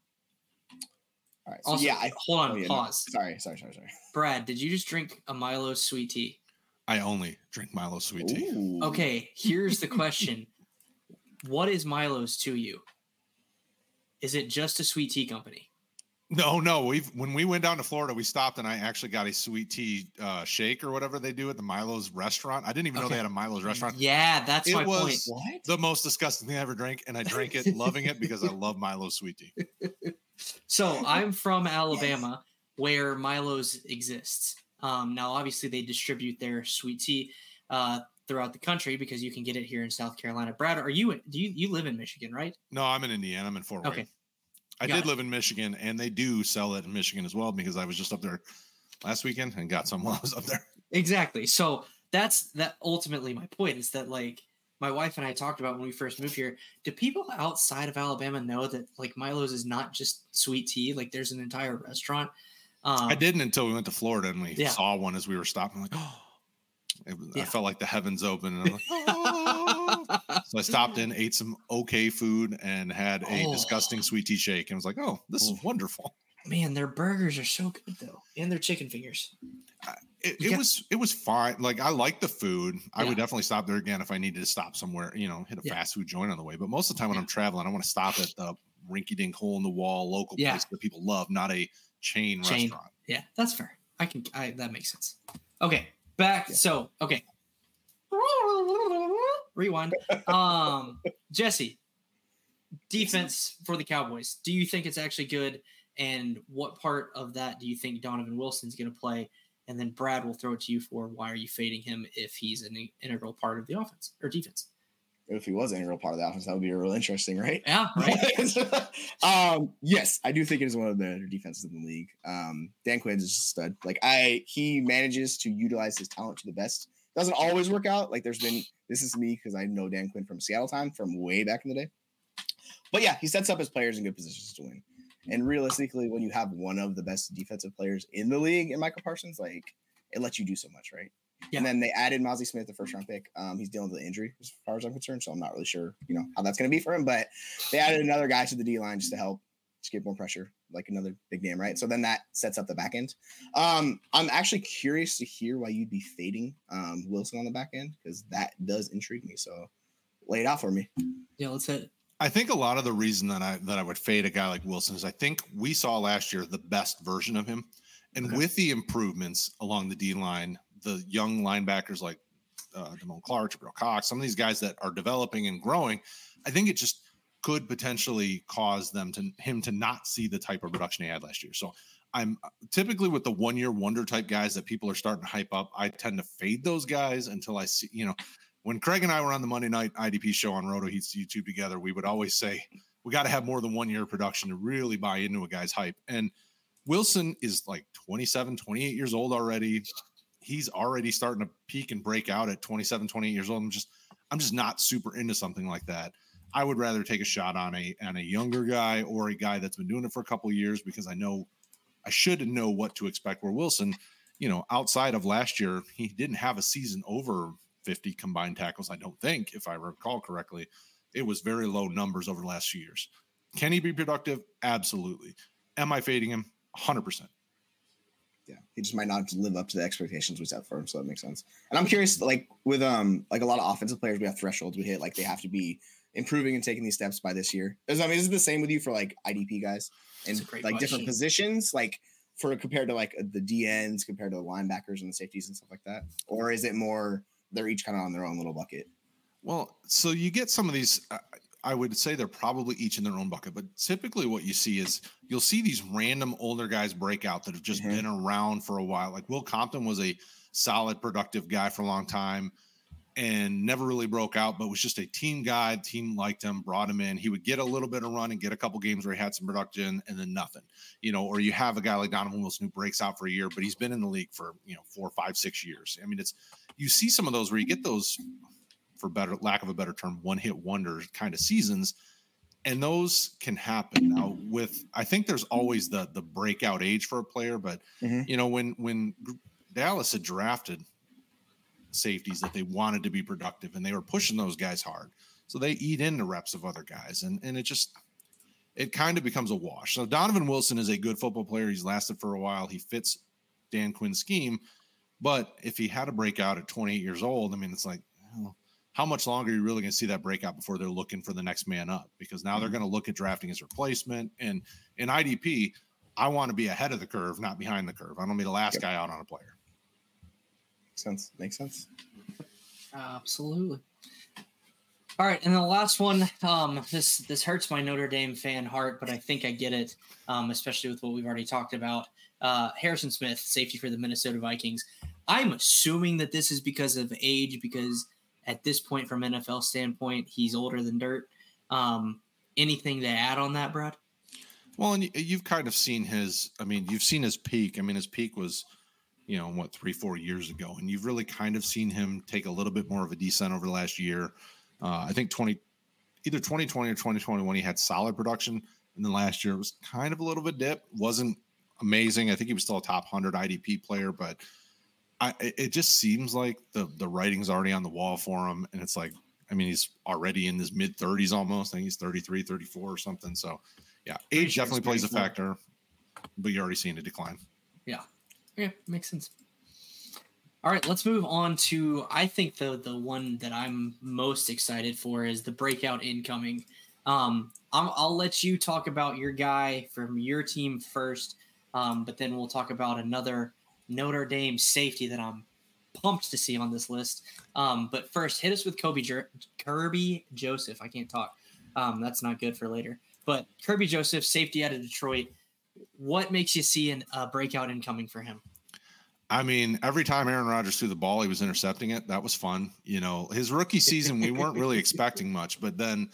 All right. So also, yeah, I, hold on, oh, yeah, pause. No, sorry, sorry, sorry, sorry. Brad, did you just drink a Milo sweet tea? I only drink Milo sweet tea. Ooh. Okay, here's the question. what is Milo's to you? Is it just a sweet tea company? No, no. We when we went down to Florida, we stopped and I actually got a sweet tea uh, shake or whatever they do at the Milo's restaurant. I didn't even okay. know they had a Milo's restaurant. Yeah, that's it my was point. What? The most disgusting thing I ever drank, and I drank it, loving it because I love Milo's sweet tea. so I'm from Alabama, yes. where Milo's exists. Um, now, obviously, they distribute their sweet tea uh, throughout the country because you can get it here in South Carolina. Brad, are you do you you live in Michigan, right? No, I'm in Indiana. I'm in Fort Wayne. Okay. I Got did it. live in Michigan, and they do sell it in Michigan as well because I was just up there last weekend and got some while I was up there. Exactly. So that's that. Ultimately, my point is that like my wife and I talked about when we first moved here. Do people outside of Alabama know that like Milo's is not just sweet tea? Like there's an entire restaurant. Um, I didn't until we went to Florida and we yeah. saw one as we were stopping. Like, oh, it yeah. I felt like the heavens open, and I'm like, oh. so I stopped in, ate some okay food, and had a oh. disgusting sweet tea shake, and was like, oh, this is wonderful. Man, their burgers are so good though, and their chicken fingers. it, it was it was fine. Like I like the food. I would definitely stop there again if I needed to stop somewhere. You know, hit a yeah. fast food joint on the way. But most of the time when I'm traveling, I want to stop at the rinky-dink hole in the wall local yeah. place that people love, not a chain, chain, restaurant. Yeah, that's fair. I can. I that makes sense. Okay, back. Yeah. So okay. Rewind. Um, Jesse, defense for the Cowboys. Do you think it's actually good? And what part of that do you think Donovan Wilson's going to play? And then Brad will throw it to you for why are you fading him if he's an integral part of the offense or defense? if he was an integral part of the offense, that would be real interesting, right? Yeah. Right. um, yes, I do think it is one of the better defenses in the league. Um, Dan Quinn's is a stud. Like I, he manages to utilize his talent to the best. Doesn't always work out. Like there's been this is me because I know Dan Quinn from Seattle time from way back in the day. But yeah, he sets up his players in good positions to win. And realistically, when you have one of the best defensive players in the league in Micah Parsons, like it lets you do so much, right? Yeah. And then they added Mazi Smith, the first round pick. Um, he's dealing with an injury as far as I'm concerned, so I'm not really sure, you know, how that's going to be for him. But they added another guy to the D line just to help, just get more pressure, like another big name, right? So then that sets up the back end. Um, I'm actually curious to hear why you'd be fading um, Wilson on the back end because that does intrigue me. So lay it out for me. Yeah, let's hit. I think a lot of the reason that I that I would fade a guy like Wilson is I think we saw last year the best version of him, and okay. with the improvements along the D line the young linebackers like uh, Damone Clark, Jabril Cox, some of these guys that are developing and growing, I think it just could potentially cause them to him to not see the type of production he had last year. So I'm typically with the one year wonder type guys that people are starting to hype up. I tend to fade those guys until I see, you know, when Craig and I were on the Monday night IDP show on RotoHeat's YouTube together, we would always say we got to have more than one year of production to really buy into a guy's hype. And Wilson is like 27, 28 years old already he's already starting to peak and break out at 27, 28 years old. I'm just I'm just not super into something like that. I would rather take a shot on a on a younger guy or a guy that's been doing it for a couple years because I know I should know what to expect. Where Wilson, you know, outside of last year, he didn't have a season over 50 combined tackles. I don't think, if I recall correctly, it was very low numbers over the last few years. Can he be productive? Absolutely. Am I fading him? 100% yeah, he just might not live up to the expectations we set for him. So that makes sense. And I'm curious, like with um like a lot of offensive players, we have thresholds we hit. Like they have to be improving and taking these steps by this year. Is I mean, is it the same with you for like IDP guys and like question. different positions, like for compared to like the DNs compared to the linebackers and the safeties and stuff like that, or is it more they're each kind of on their own little bucket? Well, so you get some of these. Uh, I would say they're probably each in their own bucket, but typically what you see is you'll see these random older guys break out that have just mm-hmm. been around for a while. Like Will Compton was a solid, productive guy for a long time and never really broke out, but was just a team guy. Team liked him, brought him in. He would get a little bit of run and get a couple games where he had some production and then nothing, you know, or you have a guy like Donovan Wilson who breaks out for a year, but he's been in the league for, you know, four, five, six years. I mean, it's, you see some of those where you get those for better lack of a better term, one hit wonder kind of seasons. And those can happen now with I think there's always the the breakout age for a player, but mm-hmm. you know, when when Dallas had drafted safeties that they wanted to be productive and they were pushing those guys hard. So they eat into reps of other guys and and it just it kind of becomes a wash. So Donovan Wilson is a good football player. He's lasted for a while. He fits Dan Quinn's scheme. But if he had a breakout at 28 years old, I mean, it's like, well, how much longer are you really going to see that breakout before they're looking for the next man up? Because now they're mm-hmm. going to look at drafting his replacement. And in IDP, I want to be ahead of the curve, not behind the curve. I don't be the last yep. guy out on a player. Makes sense. Makes sense. Absolutely. All right, and the last one. Um, this this hurts my Notre Dame fan heart, but I think I get it, um, especially with what we've already talked about. Uh, Harrison Smith, safety for the Minnesota Vikings. I'm assuming that this is because of age, because at this point, from NFL standpoint, he's older than dirt. Um, anything to add on that, Brad? Well, and you've kind of seen his. I mean, you've seen his peak. I mean, his peak was, you know, what three, four years ago, and you've really kind of seen him take a little bit more of a descent over the last year. Uh, I think twenty, either twenty twenty or twenty twenty one, he had solid production, and then last year it was kind of a little bit dip. wasn't amazing. I think he was still a top hundred IDP player, but I, it just seems like the the writing's already on the wall for him, and it's like, I mean, he's already in his mid 30s almost. I think he's 33, 34 or something. So, yeah, age definitely plays a factor, but you're already seeing a decline. Yeah, yeah, makes sense. All right, let's move on to I think the the one that I'm most excited for is the breakout incoming. Um, I'll, I'll let you talk about your guy from your team first, um, but then we'll talk about another Notre Dame safety that I'm pumped to see on this list. Um, but first, hit us with Kobe Jer- Kerby Joseph. I can't talk. Um, that's not good for later. But Kerby Joseph, safety out of Detroit. What makes you see a uh, breakout incoming for him? I mean, every time Aaron Rodgers threw the ball, he was intercepting it. That was fun. You know, his rookie season, we weren't really expecting much, but then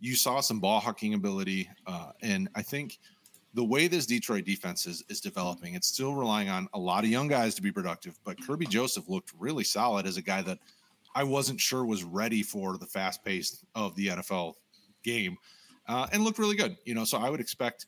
you saw some ball hawking ability. Uh, and I think the way this Detroit defense is, is developing, it's still relying on a lot of young guys to be productive. But Kerby Joseph looked really solid as a guy that I wasn't sure was ready for the fast pace of the NFL game uh, and looked really good. You know, so I would expect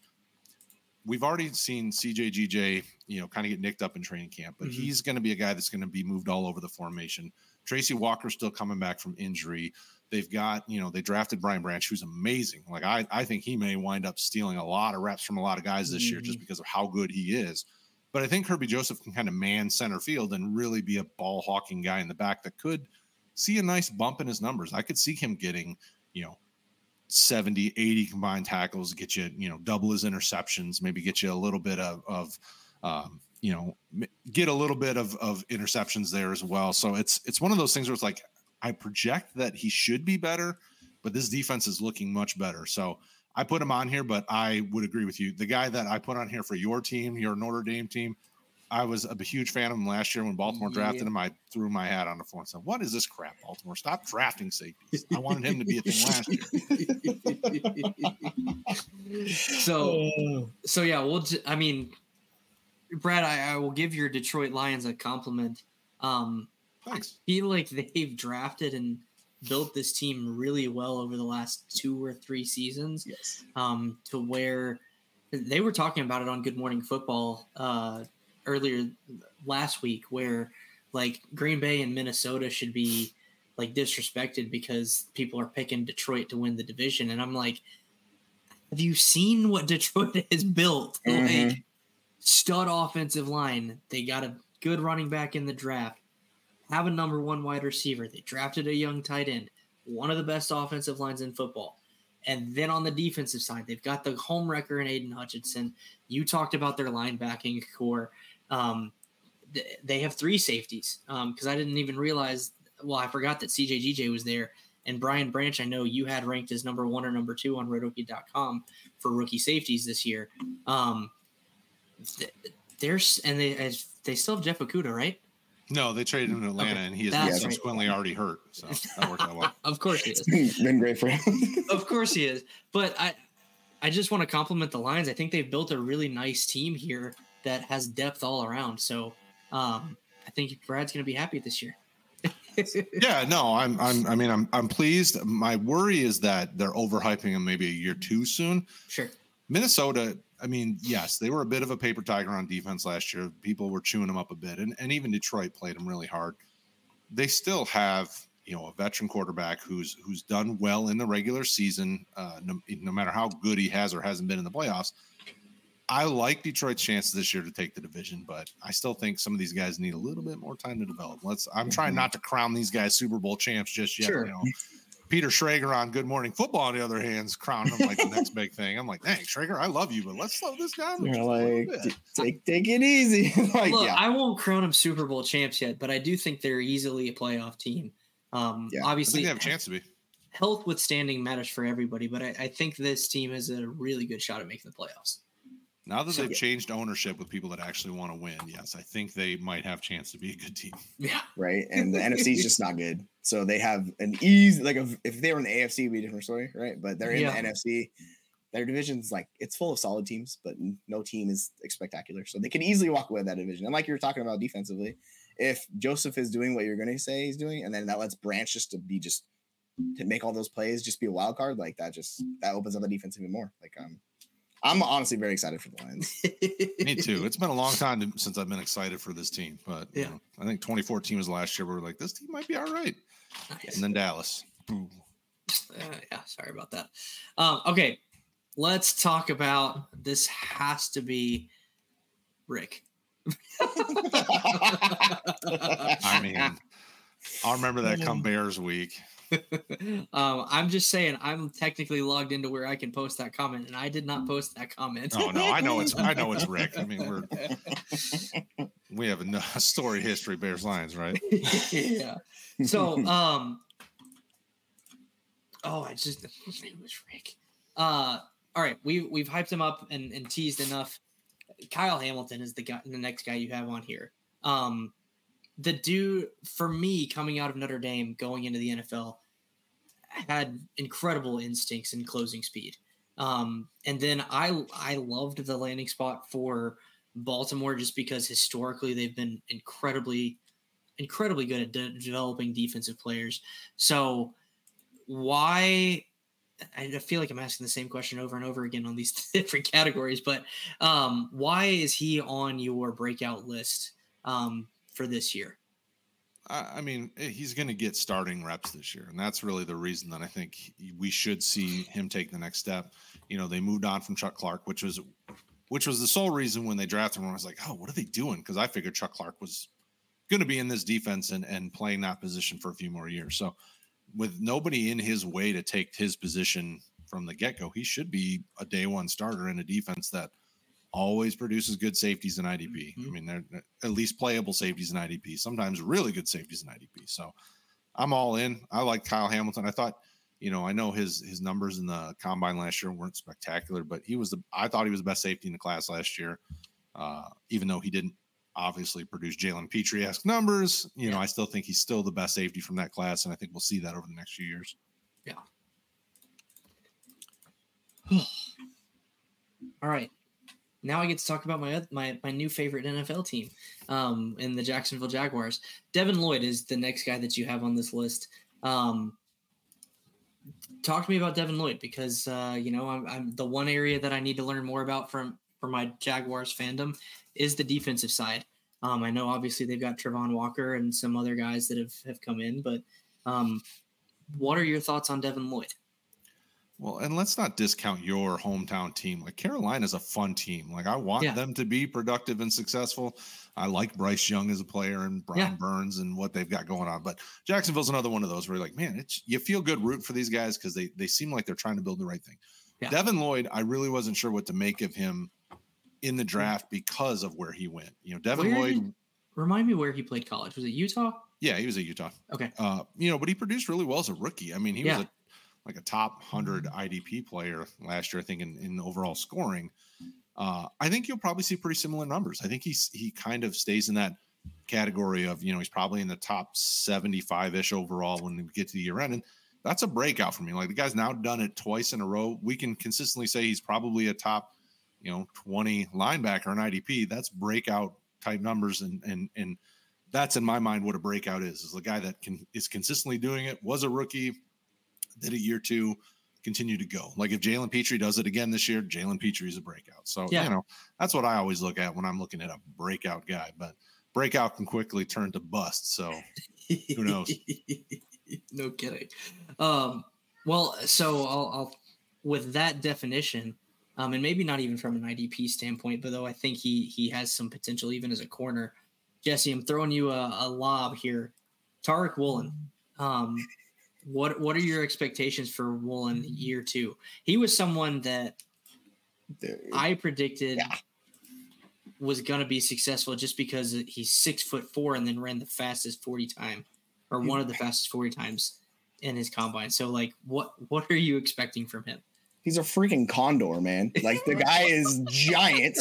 we've already seen CJGJ, you know, kind of get nicked up in training camp, but mm-hmm. he's going to be a guy that's going to be moved all over the formation. Tracy Walker still coming back from injury. They've got, you know, they drafted Brian Branch, who's amazing. Like I, I think he may wind up stealing a lot of reps from a lot of guys this mm-hmm. year just mm-hmm. because of how good he is. But I think Kerby Joseph can kind of man center field and really be a ball hawking guy in the back that could see a nice bump in his numbers. I could see him getting, you know, 70, 80 combined tackles, get you, you know, double his interceptions, maybe get you a little bit of, of um, you know, get a little bit of, of interceptions there as well. So it's, it's one of those things where it's like, I project that he should be better, but this defense is looking much better. So I put him on here, but I would agree with you. The guy that I put on here for your team, your Notre Dame team, I was a huge fan of him last year when Baltimore drafted yeah. him. I threw my hat on the floor and said, "What is this crap, Baltimore? Stop drafting safeties." I wanted him to be a thing last year. so, so yeah, we'll. I mean, Brad, I, I, will give your Detroit Lions a compliment. Um, Thanks. I feel like they've drafted and built this team really well over the last two or three seasons. Yes. Um, to where they were talking about it on Good Morning Football. Uh, earlier last week where like Green Bay and Minnesota should be like disrespected because people are picking Detroit to win the division. And I'm like, have you seen what Detroit has built? Mm-hmm. Like stud offensive line. They got a good running back in the draft. Have a number one wide receiver. They drafted a young tight end. One of the best offensive lines in football. And then on the defensive side, they've got the home wrecker in Aidan Hutchinson. You talked about their linebacking core. Um, th- they have three safeties because um, I didn't even realize. Well, I forgot that CJGJ was there. And Brian Branch, I know you had ranked as number one or number two on RotoHeat.com for rookie safeties this year. Um, there's and they they still have Jeff Okudah, right? No, they traded him to Atlanta, okay. and he is subsequently right. already hurt. So that worked out well. of course he is. Been great for him. of course he is. But I, I just want to compliment the Lions. I think they've built a really nice team here that has depth all around. So um, I think Brad's going to be happy this year. yeah, no, I'm, I'm, I mean, I'm, I'm pleased. My worry is that they're overhyping him maybe a year too soon. Sure. Minnesota, I mean, yes, they were a bit of a paper tiger on defense last year. People were chewing them up a bit, and, and even Detroit played them really hard. They still have, you know, a veteran quarterback who's who's done well in the regular season, uh, no, no matter how good he has or hasn't been in the playoffs. I like Detroit's chances this year to take the division, but I still think some of these guys need a little bit more time to develop. Let's. I'm trying mm-hmm. not to crown these guys Super Bowl champs just yet. Sure. You know, Peter Schrager on Good Morning Football, on the other hand, is crowned him like the next big thing. I'm like, dang, Schrager, I love you, but let's slow this down. You're like, take take it easy. like, Look, yeah. I won't crown them Super Bowl champs yet, but I do think they're easily a playoff team. Um, yeah, obviously, they have a chance to be. Health withstanding matters for everybody, but I, I think this team has a really good shot at making the playoffs. Now that so, they've changed ownership with people that actually want to win, yes, I think they might have chance to be a good team. Yeah. Right. And the NFC is just not good. So they have an easy like if they were in the AFC, it'd be a different story, right? But they're in yeah. the NFC. Their division's like it's full of solid teams, but no team is spectacular. So they can easily walk away with that division. And like you were talking about defensively, if Joseph is doing what you're gonna say he's doing, and then that lets Branch just to be just to make all those plays, just be a wild card, like that just that opens up the defense even more. Like um I'm honestly very excited for the Lions. Me too. It's been a long time to, since I've been excited for this team, but yeah, know, I think 2014 was the last year we were like, this team might be all right. Nice. And then Dallas. Uh, yeah, sorry about that. Um, okay, let's talk about this. Has to be Rick. I mean, I'll remember that come Bears week. um, I'm just saying I'm technically logged into where I can post that comment, and I did not post that comment. oh no, I know it's I know it's Rick. I mean, we're we have a story history Bears Lions, right? yeah. So, um, oh, I just his name was Rick. Uh, all right, we we've, we've hyped him up and, and teased enough. Kyle Hamilton is the guy, the next guy you have on here. Um, the dude for me coming out of Notre Dame going into the NFL had incredible instincts and closing speed. Um, and then I I loved the landing spot for Baltimore just because historically they've been incredibly incredibly good at de- developing defensive players. So why I feel like I'm asking the same question over and over again on these different categories, but um, why is he on your breakout list um, for this year? I mean, eh, he's going to get starting reps this year, and that's really the reason that I think we should see him take the next step. You know, they moved on from Chuck Clark, which was which was the sole reason when they drafted him. I was like, oh, what are they doing? Because I figured Chuck Clark was going to be in this defense and and playing that position for a few more years. So, with nobody in his way to take his position from the get go, he should be a day one starter in a defense that always produces good safeties in IDP. Mm-hmm. I mean, they're at least playable safeties in IDP, sometimes really good safeties in IDP. So I'm all in. I like Kyle Hamilton. I thought, you know, I know his his numbers in the combine last year weren't spectacular, but he was the I thought he was the best safety in the class last year. Uh, even though he didn't obviously produce Jalen Pitre esque numbers, you yeah. know, I still think he's still the best safety from that class, and I think we'll see that over the next few years. Yeah. All right now I get to talk about my my my new favorite NFL team, um, in the Jacksonville Jaguars. Devin Lloyd is the next guy that you have on this list. Um, talk to me about Devin Lloyd because uh, you know I'm, I'm, the one area that I need to learn more about from for my Jaguars fandom is the defensive side. Um, I know obviously they've got Travon Walker and some other guys that have have come in, but um, what are your thoughts on Devin Lloyd? Well, and let's not discount your hometown team. Like Carolina's a fun team. Like I want yeah. them to be productive and successful. I like Bryce Young as a player and Brian yeah. Burns and what they've got going on. But Jacksonville's another one of those where you're like, man, it's you feel good root for these guys because they they seem like they're trying to build the right thing. Yeah. Devin Lloyd, I really wasn't sure what to make of him in the draft because of where he went. You know, Devin where Lloyd. He, remind me where he played college. Was it Utah? Yeah, he was at Utah. Okay. Uh, you know, but he produced really well as a rookie. I mean, he yeah. was a like a top 100 mm-hmm. IDP player last year, I think, in, in overall scoring. Uh, I think you'll probably see pretty similar numbers. I think he's he kind of stays in that category of you know he's probably in the top 75 ish overall when we get to the year end, and that's a breakout for me. Like the guy's now done it twice in a row. We can consistently say he's probably a top you know 20 linebacker in IDP. That's breakout type numbers, and and and that's in my mind what a breakout is. Is the guy that can is consistently doing it. Was a rookie did a year two, continue to go. Like if Jalen Pitre does it again this year, Jalen Pitre is a breakout. So yeah. you know that's what I always look at when I'm looking at a breakout guy. But breakout can quickly turn to bust. So who knows? no kidding. Um, well, so I'll, I'll with that definition. Um, and maybe not even from an IDP standpoint, but though I think he he has some potential even as a corner. Jesse, I'm throwing you a, a lob here. Tariq Woolen. Um, what what are your expectations for Woolen mm-hmm. year two? He was someone that Dude. I predicted yeah. was going to be successful just because he's six foot four and then ran the fastest forty time or one of the mm-hmm. fastest forty times in his combine. So like, what what are you expecting from him? He's a freaking condor, man. Like the guy is giant.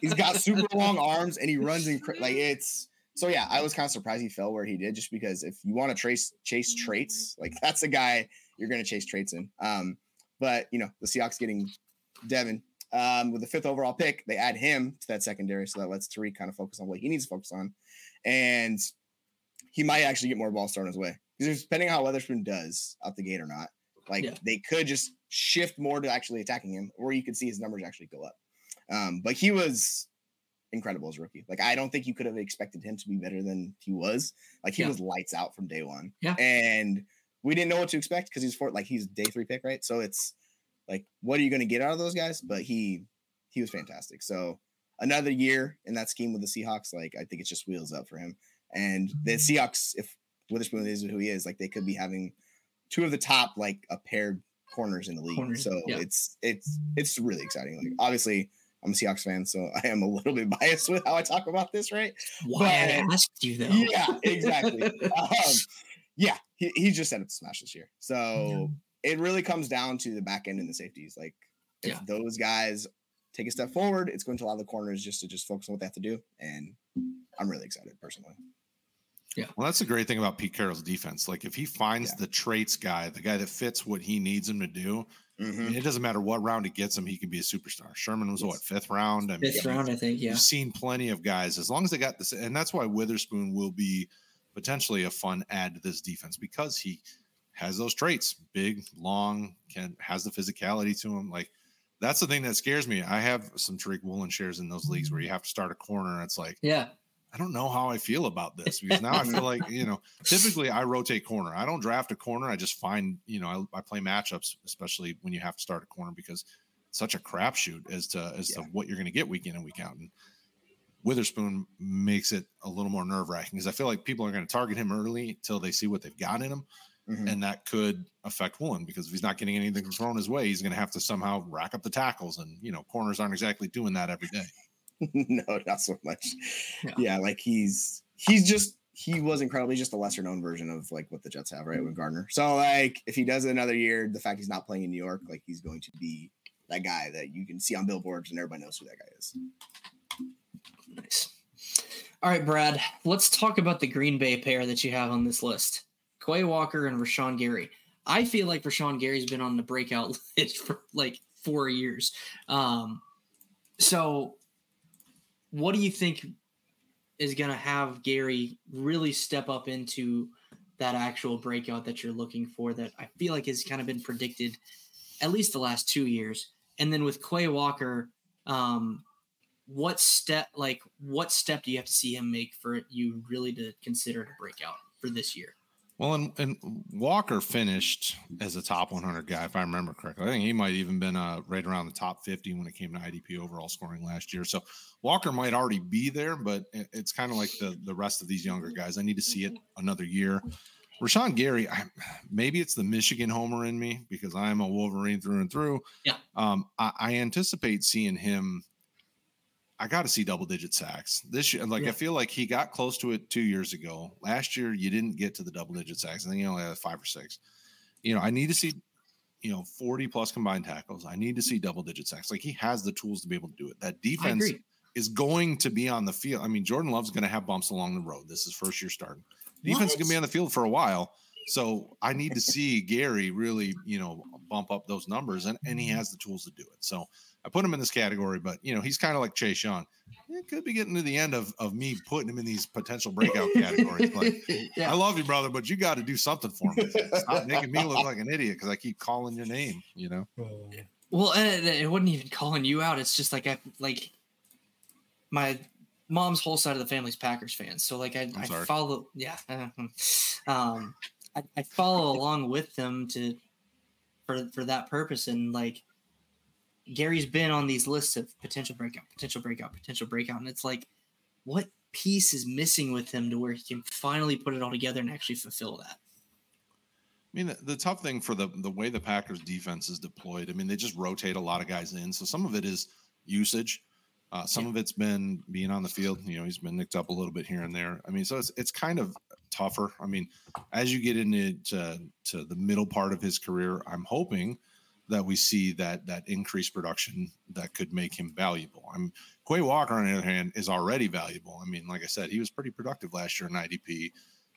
He's got super long arms and he runs in like it's so yeah, I was kind of surprised he fell where he did, just because if you want to trace chase traits, like that's a guy you're going to chase traits in. Um, but you know, the Seahawks getting Devin um, with the fifth overall pick, they add him to that secondary, so that lets Tariq kind of focus on what he needs to focus on, and he might actually get more balls thrown his way. Because depending on how Witherspoon does out the gate or not, like yeah. they could just shift more to actually attacking him, or you could see his numbers actually go up. Um, but he was incredible as rookie. Like I don't think you could have expected him to be better than he was. Like he yeah. was lights out from day one. Yeah. And we didn't know what to expect because he's for like he's day three pick, right? So it's like, what are you going to get out of those guys? But he he was fantastic. So another year in that scheme with the Seahawks, like I think it's just wheels up for him. And the mm-hmm. Seahawks, if Witherspoon is who he is, like they could be having two of the top like a paired corners in the league. Corners, so yeah. it's it's it's really exciting. Like obviously I'm a Seahawks fan, so I am a little bit biased with how I talk about this, right? Why but, I asked you though. Yeah, exactly. um, yeah, he, he's just set up to smash this year. So yeah. it really comes down to the back end and the safeties. Like if yeah. those guys take a step forward. It's going to allow the corners just to just focus on what they have to do, and I'm really excited personally. Yeah. Well, that's the great thing about Pete Carroll's defense. Like if he finds yeah. the traits guy, the guy that fits what he needs him to do, mm-hmm. it doesn't matter what round he gets him, he can be a superstar. Sherman was yes. what fifth round. I mean, fifth round, I think. Yeah. You've seen plenty of guys as long as they got this, and that's why Witherspoon will be potentially a fun add to this defense because he has those traits: big, long, can has the physicality to him. Like that's the thing that scares me. I have some Tariq Woolen shares in those leagues where you have to start a corner. And it's like, yeah, I don't know how I feel about this because now I feel like, you know, typically I rotate corner. I don't draft a corner. I just find, you know, I, I play matchups, especially when you have to start a corner because it's such a crapshoot as to as yeah. to what you're going to get week in and week out. And Witherspoon makes it a little more nerve wracking because I feel like people are going to target him early till they see what they've got in him. Mm-hmm. And that could affect Woolen because if he's not getting anything thrown his way, he's going to have to somehow rack up the tackles. And, you know, corners aren't exactly doing that every day. no, not so much. Yeah. yeah, like he's he's just he was incredibly just a lesser known version of like what the Jets have, right? With Gardner. So like if he does it another year, the fact he's not playing in New York, like he's going to be that guy that you can see on billboards and everybody knows who that guy is. Nice. All right, Brad, let's talk about the Green Bay pair that you have on this list. Quay Walker and Rashan Gary. I feel like Rashan Gary's been on the breakout list for like four years. Um, so what do you think is going to have Gary really step up into that actual breakout that you're looking for that I feel like has kind of been predicted at least the last two years? And then with Quay Walker, um, what step like what step do you have to see him make for you really to consider to break out for this year? Well, and, and Walker finished as a top 100 guy, if I remember correctly. I think he might even been uh, right around the top 50 when it came to IDP overall scoring last year. So Walker might already be there, but it's kind of like the the rest of these younger guys. I need to see it another year. Rashan Gary, I, maybe it's the Michigan homer in me because I'm a Wolverine through and through. Yeah. Um, I, I anticipate seeing him I got to see double digit sacks this year. Like yeah. I feel like he got close to it two years ago. Last year, you didn't get to the double digit sacks. I think you only had five or six. You know, I need to see, you know, forty plus combined tackles. I need to see double digit sacks. Like he has the tools to be able to do it. That defense is going to be on the field. I mean, Jordan Love's going to have bumps along the road. This is first year starting. Defense what? is going to be on the field for a while. So I need to see Gary really, you know, bump up those numbers, and and he has the tools to do it. So I put him in this category, but you know, he's kind of like Chase Young. It could be getting to the end of, of me putting him in these potential breakout categories. Like, yeah. I love you, brother, but you got to do something for me. Stop making me look like an idiot because I keep calling your name. You know. Well, it, it wasn't even calling you out. It's just like I like my mom's whole side of the family's Packers fans. So like I, I follow, yeah, um, I, I follow along with them to for for that purpose, and like Gary's been on these lists of potential breakout, potential breakout, potential breakout, and it's like, what piece is missing with him to where he can finally put it all together and actually fulfill that? I mean, the, the, tough thing for the the way the Packers defense is deployed, I mean, they just rotate a lot of guys in. So some of it is usage. Uh, some yeah. of it's been being on the field. You know, he's been nicked up a little bit here and there. I mean, so it's it's kind of tougher. I mean, as you get into to, to the middle part of his career, I'm hoping that we see that that increased production that could make him valuable. I'm Quay Walker on the other hand is already valuable. I mean, like I said, he was pretty productive last year in IDP.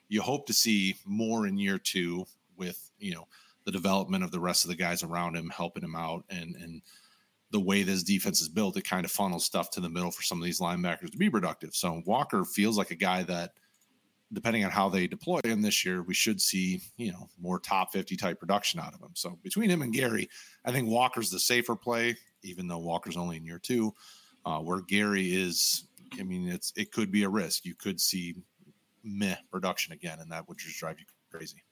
You hope to see more in year two with you know the development of the rest of the guys around him helping him out and and the way this defense is built, it kind of funnels stuff to the middle for some of these linebackers to be productive. So Walker feels like a guy that depending on how they deploy him this year, we should see, you know, more top 50 type production out of him. So between him and Gary, I think Walker's the safer play, even though Walker's only in year two, uh, where Gary is, I mean, it's, it could be a risk. You could see meh production again, and that would just drive you crazy.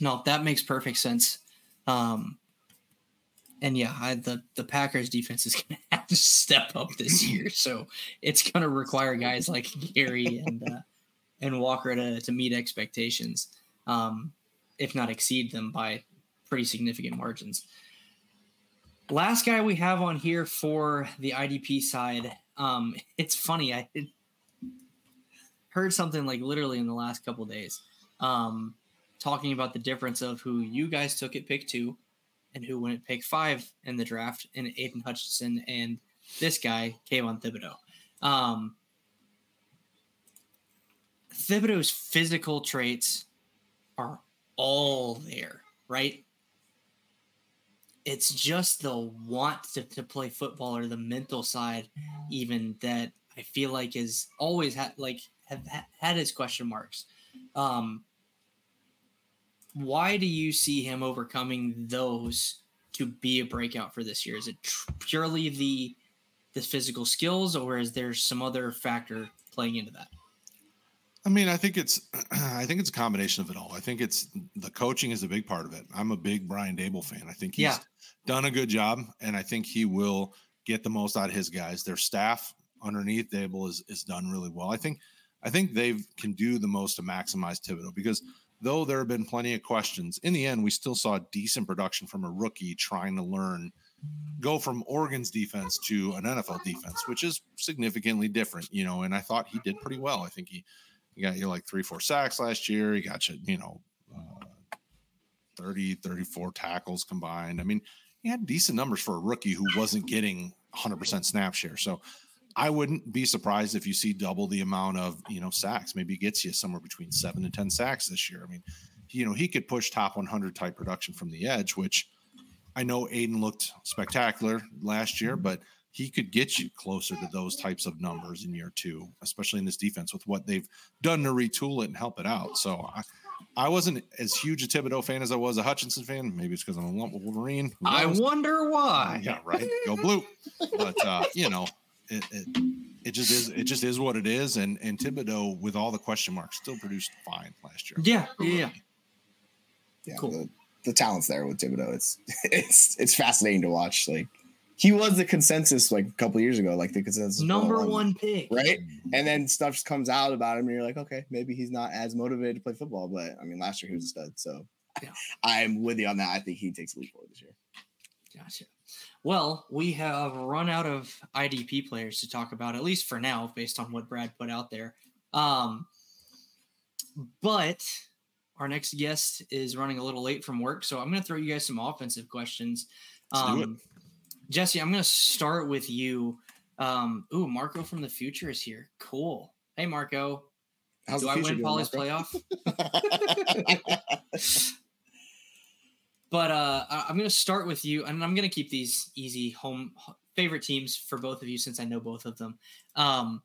No, that makes perfect sense. Um, and yeah, I, the the Packers defense is going to have to step up this year, so it's going to require guys like Gary and uh, and Walker to to meet expectations, um, if not exceed them by pretty significant margins. Last guy we have on here for the IDP side, um, it's funny. I heard something like literally in the last couple days, um, talking about the difference of who you guys took at pick two and who went pick five in the draft, and Aidan Hutchinson and this guy, Kayvon Thibodeaux. Um, Thibodeaux's physical traits are all there, right? It's just the want to, to play football or the mental side, even that I feel like is always had like have had his question marks. Um, why do you see him overcoming those to be a breakout for this year? Is it tr- purely the the physical skills, or is there some other factor playing into that? I mean, I think it's I think it's a combination of it all. I think it's the coaching is a big part of it. I'm a big Brian Daboll fan. I think he's yeah. done a good job, and I think he will get the most out of his guys. Their staff underneath Dable is is done really well. I think I think they can do the most to maximize Thibodeaux because though there have been plenty of questions, in the end we still saw decent production from a rookie trying to learn go from Oregon's defense to an NFL defense, which is significantly different, you know, and I thought he did pretty well. I think he he got you like three, four sacks last year. He got you, you know, uh, 30, 34 tackles combined. I mean, he had decent numbers for a rookie who wasn't getting 100% snap share. So I wouldn't be surprised if you see double the amount of, you know, sacks. Maybe gets you somewhere between seven and 10 sacks this year. I mean, you know, he could push top 100 type production from the edge, which I know Aidan looked spectacular last year, but – he could get you closer to those types of numbers in year two, especially in this defense with what they've done to retool it and help it out. So I, I wasn't as huge a Thibodeaux fan as I was a Hutchinson fan. Maybe it's because I'm a lump Wolverine. I wonder why. Yeah, right. Go blue. But uh, you know, it, it, it just is it just is what it is. And and Thibodeaux, with all the question marks, still produced fine last year. Yeah, yeah, yeah. Cool. The, the talent's there with Thibodeaux. It's it's it's fascinating to watch. Like he was the consensus like a couple years ago, like the consensus number one pick, right? And then stuff comes out about him, and you're like, okay, maybe he's not as motivated to play football. But I mean, last year he was a stud, so yeah. I'm with you on that. I think he takes a leap forward this year. Gotcha. Well, we have run out of IDP players to talk about, at least for now, based on what Brad put out there. Um, but our next guest is running a little late from work, so I'm going to throw you guys some offensive questions. Um, Jesse, I'm going to start with you. Um, ooh, Marco from the future is here. Cool. Hey, Marco. How's Do I win Polly's playoff? but uh, I'm going to start with you, and I'm going to keep these easy home favorite teams for both of you since I know both of them. Um,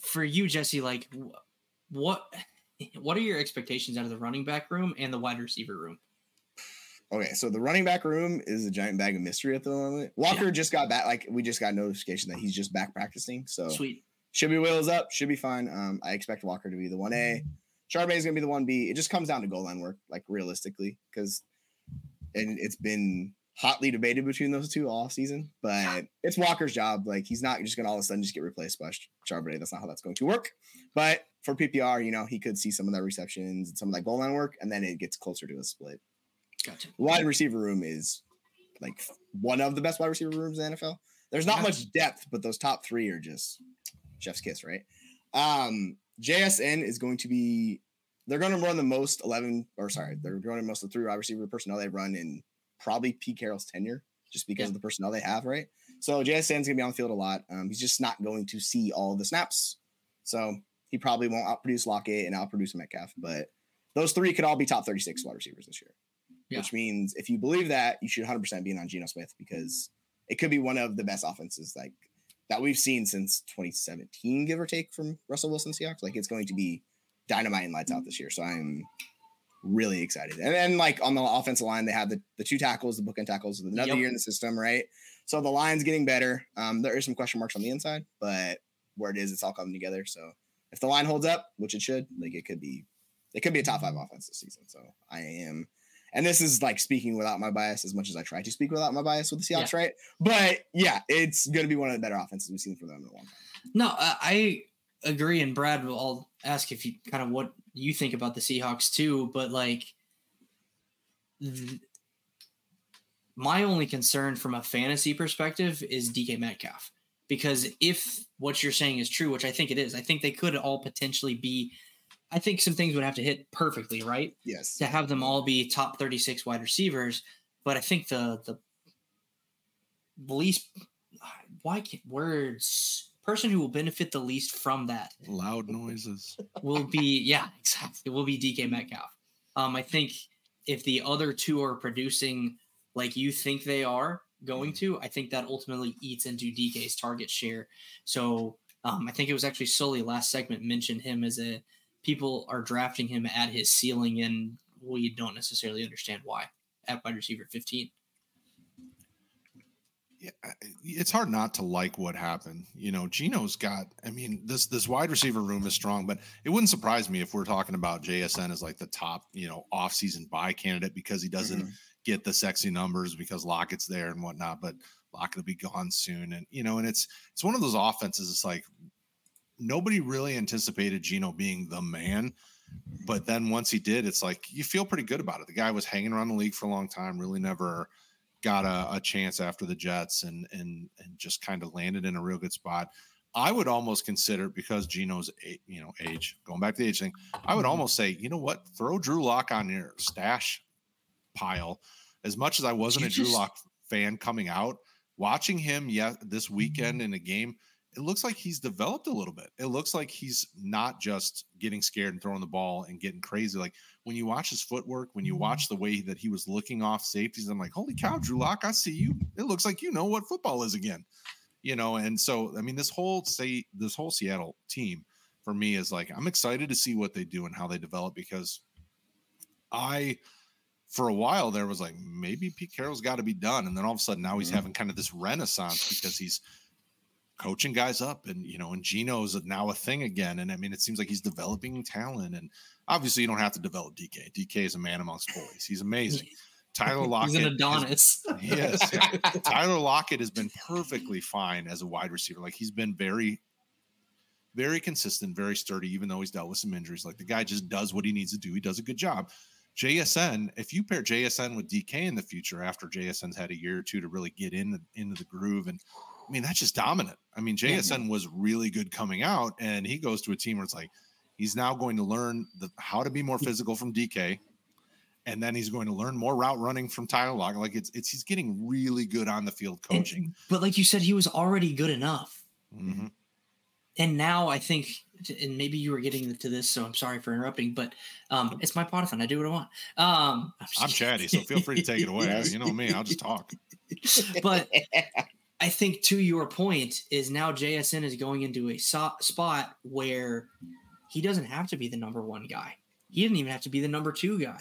for you, Jesse, like what what are your expectations out of the running back room and the wide receiver room? Okay, so the running back room is a giant bag of mystery at the moment. Walker yeah. just got back, like we just got notification that he's just back practicing. So sweet. Should be wheels up, should be fine. Um, I expect Walker to be the one A. Charbonnet is gonna be the one B. It just comes down to goal line work, like realistically, because and it's been hotly debated between those two all season. But it's Walker's job. Like he's not just gonna all of a sudden just get replaced by Charbonnet. That's not how that's going to work. But for PPR, you know, he could see some of that receptions and some of that goal line work, and then it gets closer to a split. Gotcha. Wide receiver room is like one of the best wide receiver rooms in the NFL. There's not much depth, but those top three are just chef's kiss, right? Um, JSN is going to be they're going to run the most 11 or sorry, they're running most of the three wide receiver personnel they run in probably Pete Carroll's tenure just because yeah. of the personnel they have, right? So JSN's going to be on the field a lot. Um, he's just not going to see all the snaps. So he probably won't outproduce Lockett and outproduce Metcalf, but those three could all be top 36 wide receivers this year yeah. which means if you believe that, you should 100% be on Geno Smith because it could be one of the best offenses like that we've seen since 2017, give or take, from Russell Wilson Seahawks. Like it's going to be dynamite and lights out this year. So I'm really excited. And then like on the offensive line, they have the, the two tackles, the bookend tackles, another yep. year in the system, right? So the line's getting better. Um, there is some question marks on the inside, but where it is, it's all coming together. So if the line holds up, which it should, like it could be, it could be a top five offense this season. So I am and this is like speaking without my bias as much as I try to speak without my bias with the Seahawks, yeah. right? But yeah, it's going to be one of the better offenses we've seen from them in a long time. No, uh, I agree. And Brad, I'll ask if you kind of what you think about the Seahawks too. But like, th- my only concern from a fantasy perspective is DK Metcalf. Because if what you're saying is true, which I think it is, I think they could all potentially be I think some things would have to hit perfectly, right? Yes. To have them all be top 36 wide receivers. But I think the the least why can't words person who will benefit the least from that loud noises will be yeah exactly it will be DK Metcalf. Um, I think if the other two are producing like you think they are going mm. to, I think that ultimately eats into DK's target share. So um, I think it was actually Sully last segment mentioned him as a people are drafting him at his ceiling, and we don't necessarily understand why at wide receiver 15. Yeah, it's hard not to like what happened. You know, Geno's got. I mean, this this wide receiver room is strong, but it wouldn't surprise me if we're talking about JSN as like the top, you know, offseason buy candidate because he doesn't mm-hmm. get the sexy numbers because Lockett's there and whatnot. But Lockett will be gone soon, and you know, and it's it's one of those offenses. It's like nobody really anticipated Geno being the man. But then once he did, it's like you feel pretty good about it. The guy was hanging around the league for a long time, really never got a, a chance after the Jets and and and just kind of landed in a real good spot. I would almost consider because Geno's you know age, going back to the age thing, I would mm-hmm. almost say, you know what, throw Drew Lock on your stash pile. As much as I wasn't you a just... Drew Lock fan coming out, watching him yeah this weekend mm-hmm. in a game it looks like he's developed a little bit. It looks like he's not just getting scared and throwing the ball and getting crazy. Like when you watch his footwork, when you mm-hmm. watch the way that he was looking off safeties, I'm like, holy cow, Drew Lock, I see you. It looks like you know what football is again. You know, and so I mean, this whole say this whole Seattle team for me is like I'm excited to see what they do and how they develop because I for a while there was like maybe Pete Carroll's got to be done, and then all of a sudden now he's mm-hmm. having kind of this renaissance because he's coaching guys up and you know and Geno's now a thing again and I mean it seems like he's developing talent and obviously you don't have to develop DK DK is a man amongst boys. He's amazing. Tyler Lockett he's an Adonis has, yes. Yeah. Tyler Lockett has been perfectly fine as a wide receiver. Like he's been very very consistent very sturdy even though he's dealt with some injuries. Like the guy just does what he needs to do. He does a good job. JSN, if you pair JSN with DK in the future after JSN's had a year or two to really get in the, into the groove and I mean, that's just dominant. I mean, JSN was really good coming out, and he goes to a team where it's like he's now going to learn the, how to be more physical from DK, and then he's going to learn more route running from Tyler Lockett. Like it's it's he's getting really good on the field coaching. And, but like you said, he was already good enough. Mm-hmm. And now I think, and maybe you were getting to this, so I'm sorry for interrupting, but um, it's my podathon. I do what I want. Um, I'm, I'm chatty, so feel free to take it away. you know me, I'll just talk. but I think to your point is now JSN is going into a so- spot where he doesn't have to be the number one guy. He didn't even have to be the number two guy.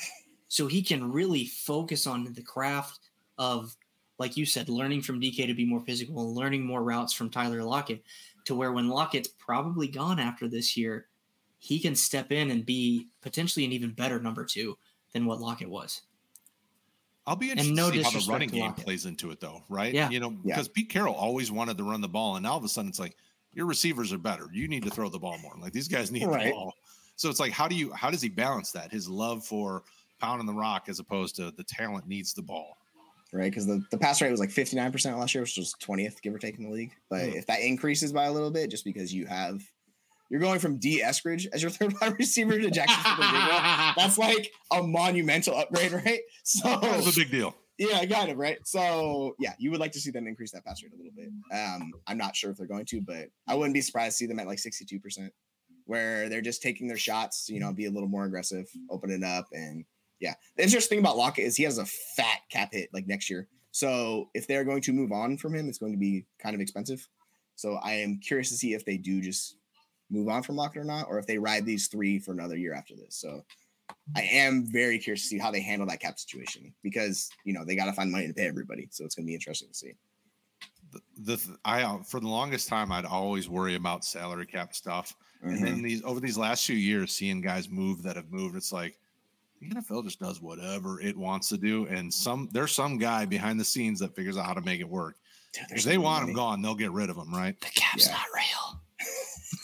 So he can really focus on the craft of, like you said, learning from DK to be more physical and learning more routes from Tyler Lockett to where when Lockett's probably gone after this year, he can step in and be potentially an even better number two than what Lockett was. I'll be interested no to see how the running game plays into it, though, right? Yeah. You know, because yeah. Pete Carroll always wanted to run the ball, and all of a sudden it's like your receivers are better. You need to throw the ball more. Like these guys need right. the ball. So it's like, how do you how does he balance that? His love for pounding the rock as opposed to the talent needs the ball. Right, because the, the pass rate was like 59% last year, which was 20th, give or take, in the league. But mm. if that increases by a little bit, just because you have you're going from Dee Eskridge as your third wide receiver to Jaxon That's like a monumental upgrade, right? So that's a big deal. Yeah, kind of right. So yeah, you would like to see them increase that pass rate a little bit. Um, I'm not sure if they're going to, but I wouldn't be surprised to see them at like 62 percent, where they're just taking their shots. You know, be a little more aggressive, open it up, and yeah. The interesting thing about Lockett is he has a fat cap hit like next year. So if they're going to move on from him, it's going to be kind of expensive. So I am curious to see if they do just move on from Lockett or not, or if they ride these three for another year after this. So I am very curious to see how they handle that cap situation because you know they got to find money to pay everybody. So it's going to be interesting to see. The, the I uh, for the longest time I'd always worry about salary cap stuff, mm-hmm. and then mm-hmm. these over these last few years, seeing guys move that have moved, it's like the NFL just does whatever it wants to do, and some there's some guy behind the scenes that figures out how to make it work. Dude, if they want money. him gone, they'll get rid of him, right? The cap's yeah. not real.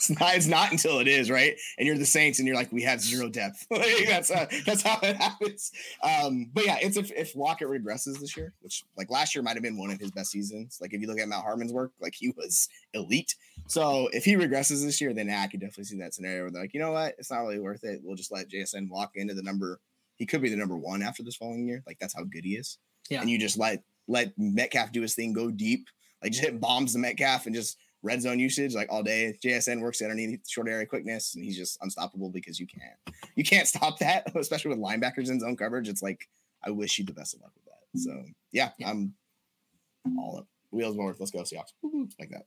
It's not, it's not until it is right, and you're the Saints, and you're like, we have zero depth. like, that's uh, that's how it happens. Um, but yeah, it's if if Lockett regresses this year, which like last year might have been one of his best seasons. Like if you look at Matt Harmon's work, like he was elite. So if he regresses this year, then I could definitely see that scenario where they're like, you know what, it's not really worth it. We'll just let JSN walk into the number. He could be the number one after this following year. Like that's how good he is. Yeah. And you just let let Metcalf do his thing, go deep, like just hit bombs the Metcalf and just red zone usage like all day. JSN works underneath short area quickness, and he's just unstoppable because you can't you can't stop that, especially with linebackers in zone coverage. It's like I wish you the best of luck with that. So yeah, Yeah. I'm all up. Wheels more. Let's go Seahawks. Like that.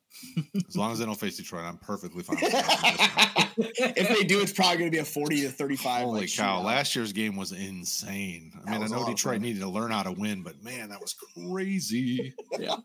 As long as they don't face Detroit, I'm perfectly fine. With if they do, it's probably going to be a 40 to 35. Holy like, cow! shootout. Last year's game was insane. I That mean, I know Detroit needed to learn how to win, but man, that was crazy. yeah,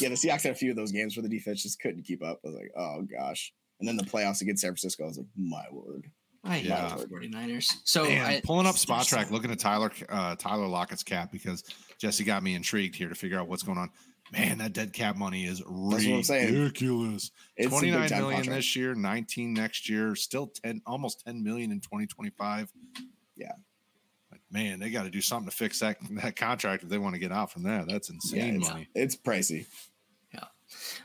yeah, the Seahawks had a few of those games where the defense just couldn't keep up. I was like, oh gosh. And then the playoffs against San Francisco, I was like, my word. I hate Yeah. the 49ers. So Man, I, pulling up Spotrac, looking at Tyler uh, Tyler Lockett's cap because Jesse got me intrigued here to figure out what's going on. Man, that dead cap money is what ridiculous. It's a Twenty big nine time million contract. this year, nineteen next year, still ten, almost ten million in twenty twenty five. Yeah. like, man, they got to do something to fix that that contract if they want to get out from there. That's Yeah, insane it's, money. it's pricey. Yeah.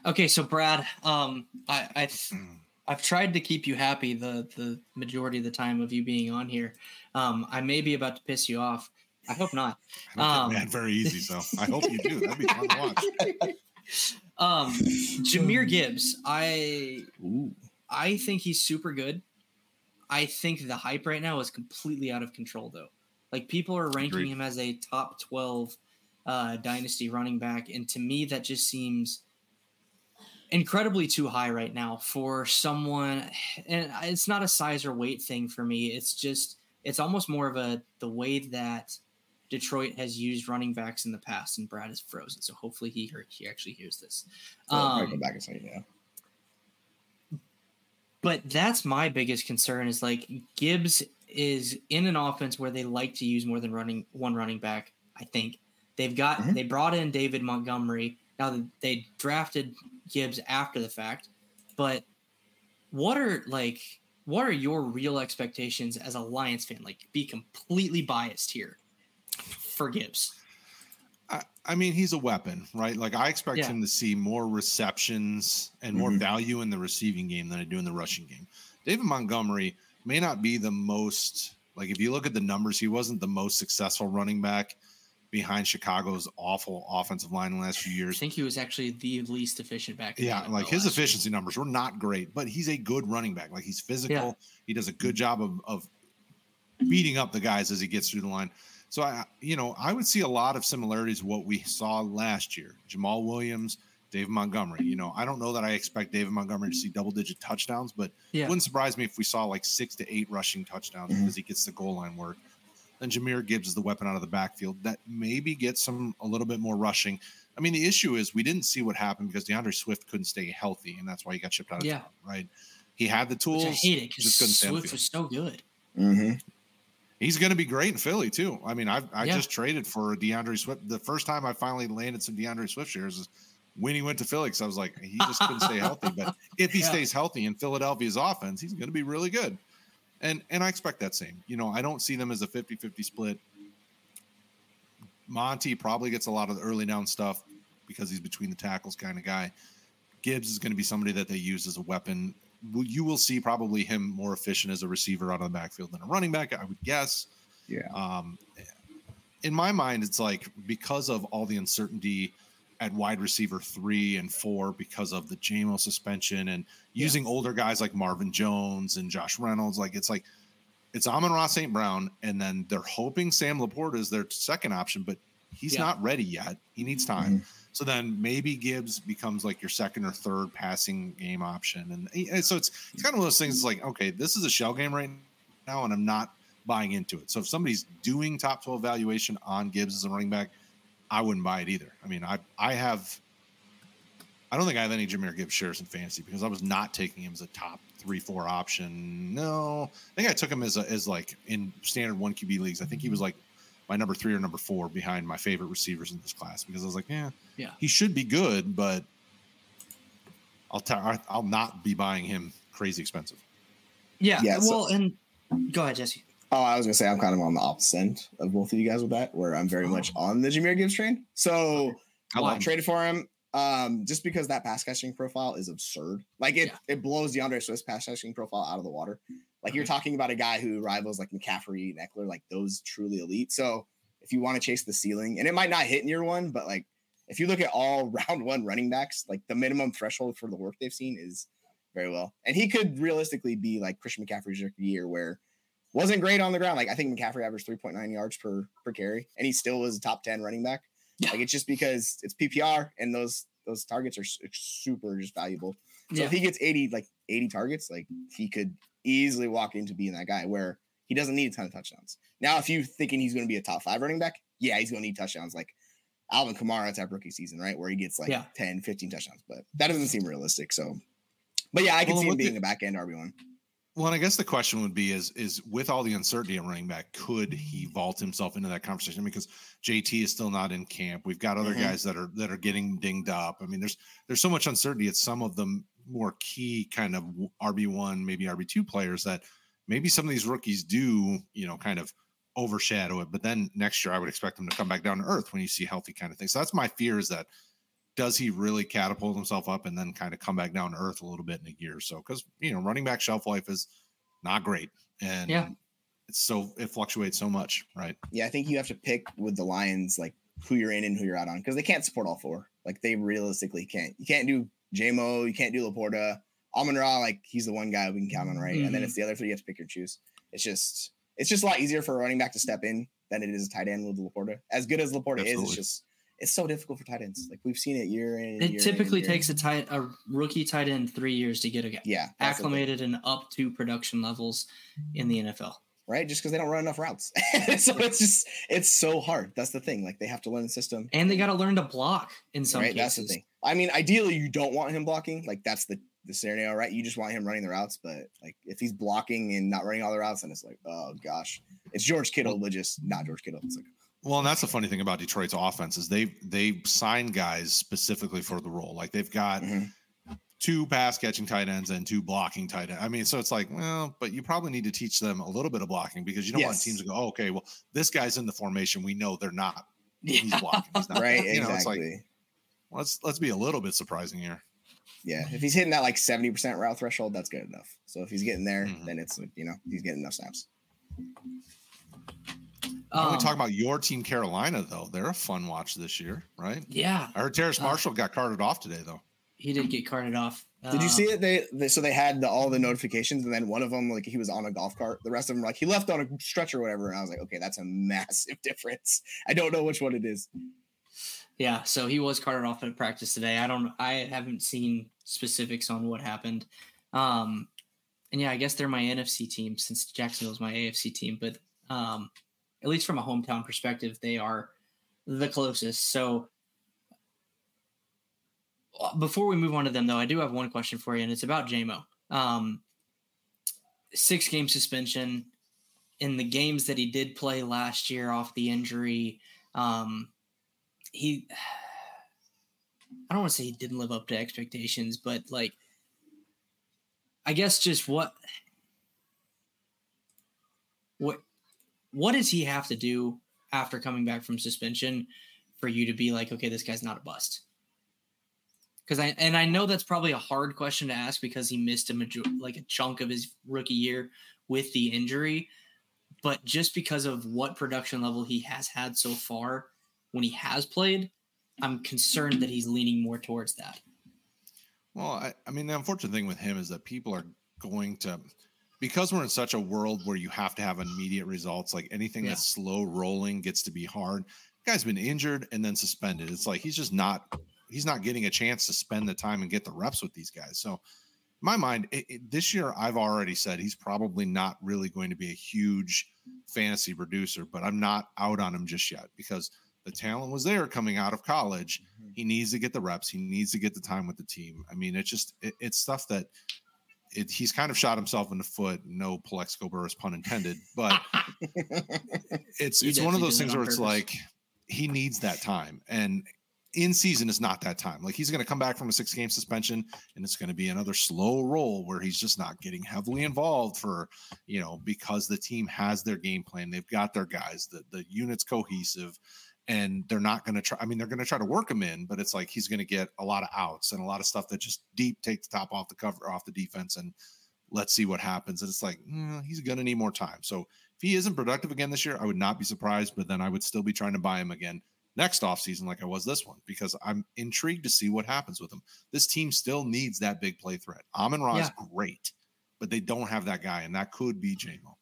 Okay, so Brad, um, I, I Mm. I've tried to keep you happy the the majority of the time of you being on here. Um, I may be about to piss you off. I hope not. I don't Um, mad very easy, so I hope you do. That'd be fun to watch. Um, Jahmyr Gibbs, I Ooh. I think he's super good. I think the hype right now is completely out of control, though. Like people are ranking Agreed. him as a top twelve uh, dynasty running back, and to me, that just seems incredibly too high right now for someone. And it's not a size or weight thing for me. It's just it's almost more of a the way that Detroit has used running backs in the past, and Brad is frozen. So hopefully he heard, he actually hears this. So I'll probably Um, go back and say, yeah. but that's my biggest concern is like Gibbs is in an offense where they like to use more than running one running back. I think they've got Mhm. they brought in David Montgomery. Now they drafted Gibbs after the fact, but what are like what are your real expectations as a Lions fan? Like, be completely biased here for Gibbs. I, I mean, he's a weapon, right? Like I expect Yeah. him to see more receptions and more Mhm. value in the receiving game than I do in the rushing game. David Montgomery may not be the most like if you look at the numbers, he wasn't the most successful running back behind Chicago's awful offensive line in the last few years. I think he was actually the least efficient back. Yeah, like his last year. efficiency numbers were not great, but he's a good running back. Like he's physical. He does a good job of, of beating up the guys as he gets through the line. So I, you know, I would see a lot of similarities to what we saw last year. Jamaal Williams, David Montgomery. You know, I don't know that I expect David Montgomery to see double digit touchdowns, but Yeah. it wouldn't surprise me if we saw like six to eight rushing touchdowns Mhm. because he gets the goal line work. Then Jahmyr Gibbs is the weapon out of the backfield that maybe gets some a little bit more rushing. I mean, the issue is we didn't see what happened because D'Andre Swift couldn't stay healthy, and that's why he got shipped out of Yeah. town, right? He had the tools, Which I hate it because just couldn't stay Swift was so good. Mm-hmm. He's going to be great in Philly too. I mean, I've, I Yeah. just traded for D'Andre Swift. The first time I finally landed some D'Andre Swift shares is when he went to Philly. Because I was like, he just couldn't stay healthy. But if he Yeah. stays healthy in Philadelphia's offense, he's going to be really good. And and I expect that same. You know, I don't see them as a 50-50 split. Monty probably gets a lot of the early down stuff because he's between the tackles kind of guy. Gibbs is going to be somebody that they use as a weapon. You will see probably him more efficient as a receiver out of the backfield than a running back, I would guess. Yeah. Um, in my mind, it's like because of all the uncertainty at wide receiver three and four because of the JMO suspension and using older guys like Marvin Jones and Josh Reynolds. Like it's like it's Amon-Ra St. Brown, and then they're hoping Sam LaPorta is their second option, but he's Yeah. not ready yet. He needs time. So then maybe Gibbs becomes like your second or third passing game option. And, and so it's it's kind of one of those things like, okay, this is a shell game right now, and I'm not buying into it. So if somebody's doing top 12 valuation on Gibbs as a running back, I wouldn't buy it either. I mean, I I have I don't think I have any Jahmyr Gibbs shares in fantasy because I was not taking him as a top three, four option. No, I think I took him as a as like in standard one QB leagues. I think he was like my number three or number four behind my favorite receivers in this class because I was like, yeah, Yeah. he should be good, but I'll t- I'll not be buying him crazy expensive. Yeah. Yeah, so- well, and go ahead, Jesse. Oh, I was gonna say I'm kind of on the opposite end of both of you guys with that, where I'm very much on the Jahmyr Gibbs train. So I I love him. traded for him. Um, just because that pass catching profile is absurd. Like it, Yeah. it blows D'Andre Swift's pass catching profile out of the water. Like you're talking about a guy who rivals like McCaffrey and Ekeler, like those truly elite. So if you want to chase the ceiling, and it might not hit in year one, but like if you look at all round one running backs, like the minimum threshold for the work they've seen is very well. And he could realistically be like Christian McCaffrey's year, where wasn't great on the ground. Like I think McCaffrey averaged 3.9 yards per per carry, and he still was a top 10 running back. Yeah. Like it's just because it's PPR and those those targets are super just valuable. So Yeah. if he gets 80 like 80 targets, like he could easily walk into being that guy where he doesn't need a ton of touchdowns. Now, if you're thinking he's going to be a top five running back, yeah, he's going to need touchdowns like Alvin Kamara type rookie season, right? Where he gets like Yeah. 10, 15 touchdowns, but that doesn't seem realistic. So, but yeah, I can Well, see him with the- being a back end RB1. Well, and I guess the question would be: is is with all the uncertainty of running back, could he vault himself into that conversation? Because JT is still not in camp. We've got other Mhm. guys that are that are getting dinged up. I mean, there's there's so much uncertainty at some of the more key kind of RB one, maybe RB two players that maybe some of these rookies do, you know, kind of overshadow it. But then next year, I would expect them to come back down to earth when you see healthy kind of things. So that's my fear: is that does he really catapult himself up and then kind of come back down to earth a little bit in a year or so? Because you know, running back shelf life is not great, and Yeah. it's so it fluctuates so much, right? Yeah, I think you have to pick with the Lions like who you're in and who you're out on because they can't support all four. Like they realistically can't. You can't do JMO, you can't do LaPorta. Amon Ra, like he's the one guy we can count on, right? And then Mhm. it's the other three you have to pick or choose. It's just it's just a lot easier for a running back to step in than it is a tight end with LaPorta. As good as LaPorta is, it's just it's so difficult for tight ends. Like we've seen it year in. It year typically in, takes a tight a rookie tight end three years to get a, yeah acclimated and up to production levels in the NFL. right? Just because they don't run enough routes, so it's just it's so hard. That's the thing. Like they have to learn the system. And they got to learn to block in some right? cases. That's the thing. I mean, ideally, you don't want him blocking. Like that's the the scenario, right? You just want him running the routes. But like if he's blocking and not running all the routes, then it's like, oh gosh, it's George Kittle, but just not George Kittle. It's like, Well, and that's the funny thing about Detroit's offense is they they sign guys specifically for the role. Like they've got Mhm. two pass catching tight ends and two blocking tight ends. I mean, so it's like, well, but you probably need to teach them a little bit of blocking because you don't want teams to go, oh, okay, well, this guy's in the formation. We know they're not. He's Yeah. blocking. He's not. right? You know, exactly. Let's let's be a little bit surprising here. yeah, if he's hitting that like seventy percent route threshold, that's good enough. So if he's getting there, Mhm. then it's you know he's getting enough snaps. I want Um, to talk about your team, Carolina, though. They're a fun watch this year, right? yeah, I heard Terrace Uh, Marshall got carted off today, though. he did get carted off. Did you Uh, see it? They, they so they had the, all the notifications, and then one of them like he was on a golf cart. The rest of them like he left on a stretcher or whatever. And I was like, okay, that's a massive difference. I don't know which one it is. Yeah, so he was carted off at practice today. I don't I haven't seen specifics on what happened. Um and yeah, I guess they're my NFC team since Jacksonville's my AFC team, but um at least from a hometown perspective, they are the closest. So uh, before we move on to them though, I do have one question for you and it's about JMO. Um 6 game suspension in the games that he did play last year off the injury. Um he I don't want to say he didn't live up to expectations, but like I guess just what what what does he have to do after coming back from suspension for you to be like, okay, this guy's not a bust? Because I and I know that's probably a hard question to ask because he missed a major like a chunk of his rookie year with the injury, but just because of what production level he has had so far when he has played, I'm concerned that he's leaning more towards that. Well, I, I mean, the unfortunate thing with him is that people are going to, because we're in such a world where you have to have immediate results, like anything Yeah. that's slow rolling gets to be hard. Guy's been injured and then suspended. It's like he's just not, he's not getting a chance to spend the time and get the reps with these guys. So, in my mind, it, it- this year, I've already said he's probably not really going to be a huge fantasy producer, but I'm not out on him just yet because the talent was there coming out of college he needs to get the reps. He needs to get the time with the team. I mean, it's just it, it's stuff that it, he's kind of shot himself in the foot. No Plaxico Burress pun intended, but it's He it's one of those it things where it's like he needs that time, and in season is not that time. Like he's going to come back from a six game suspension and it's going to be another slow roll where he's just not getting heavily involved for, you know, because the team has their game plan. They've got their guys, the, the unit's cohesive and they're not going to try. I mean, they're going to try to work him in, but it's like he's going to get a lot of outs and a lot of stuff that just deep take the top off the cover off the defense and let's see what happens. And it's like mm, he's going to need more time. So if he isn't productive again this year, I would not be surprised, but then I would still be trying to buy him again next offseason like I was this one because I'm intrigued to see what happens with him. This team still needs that big play threat. Amon Ra yeah. is great, but they don't have that guy, and that could be JMO.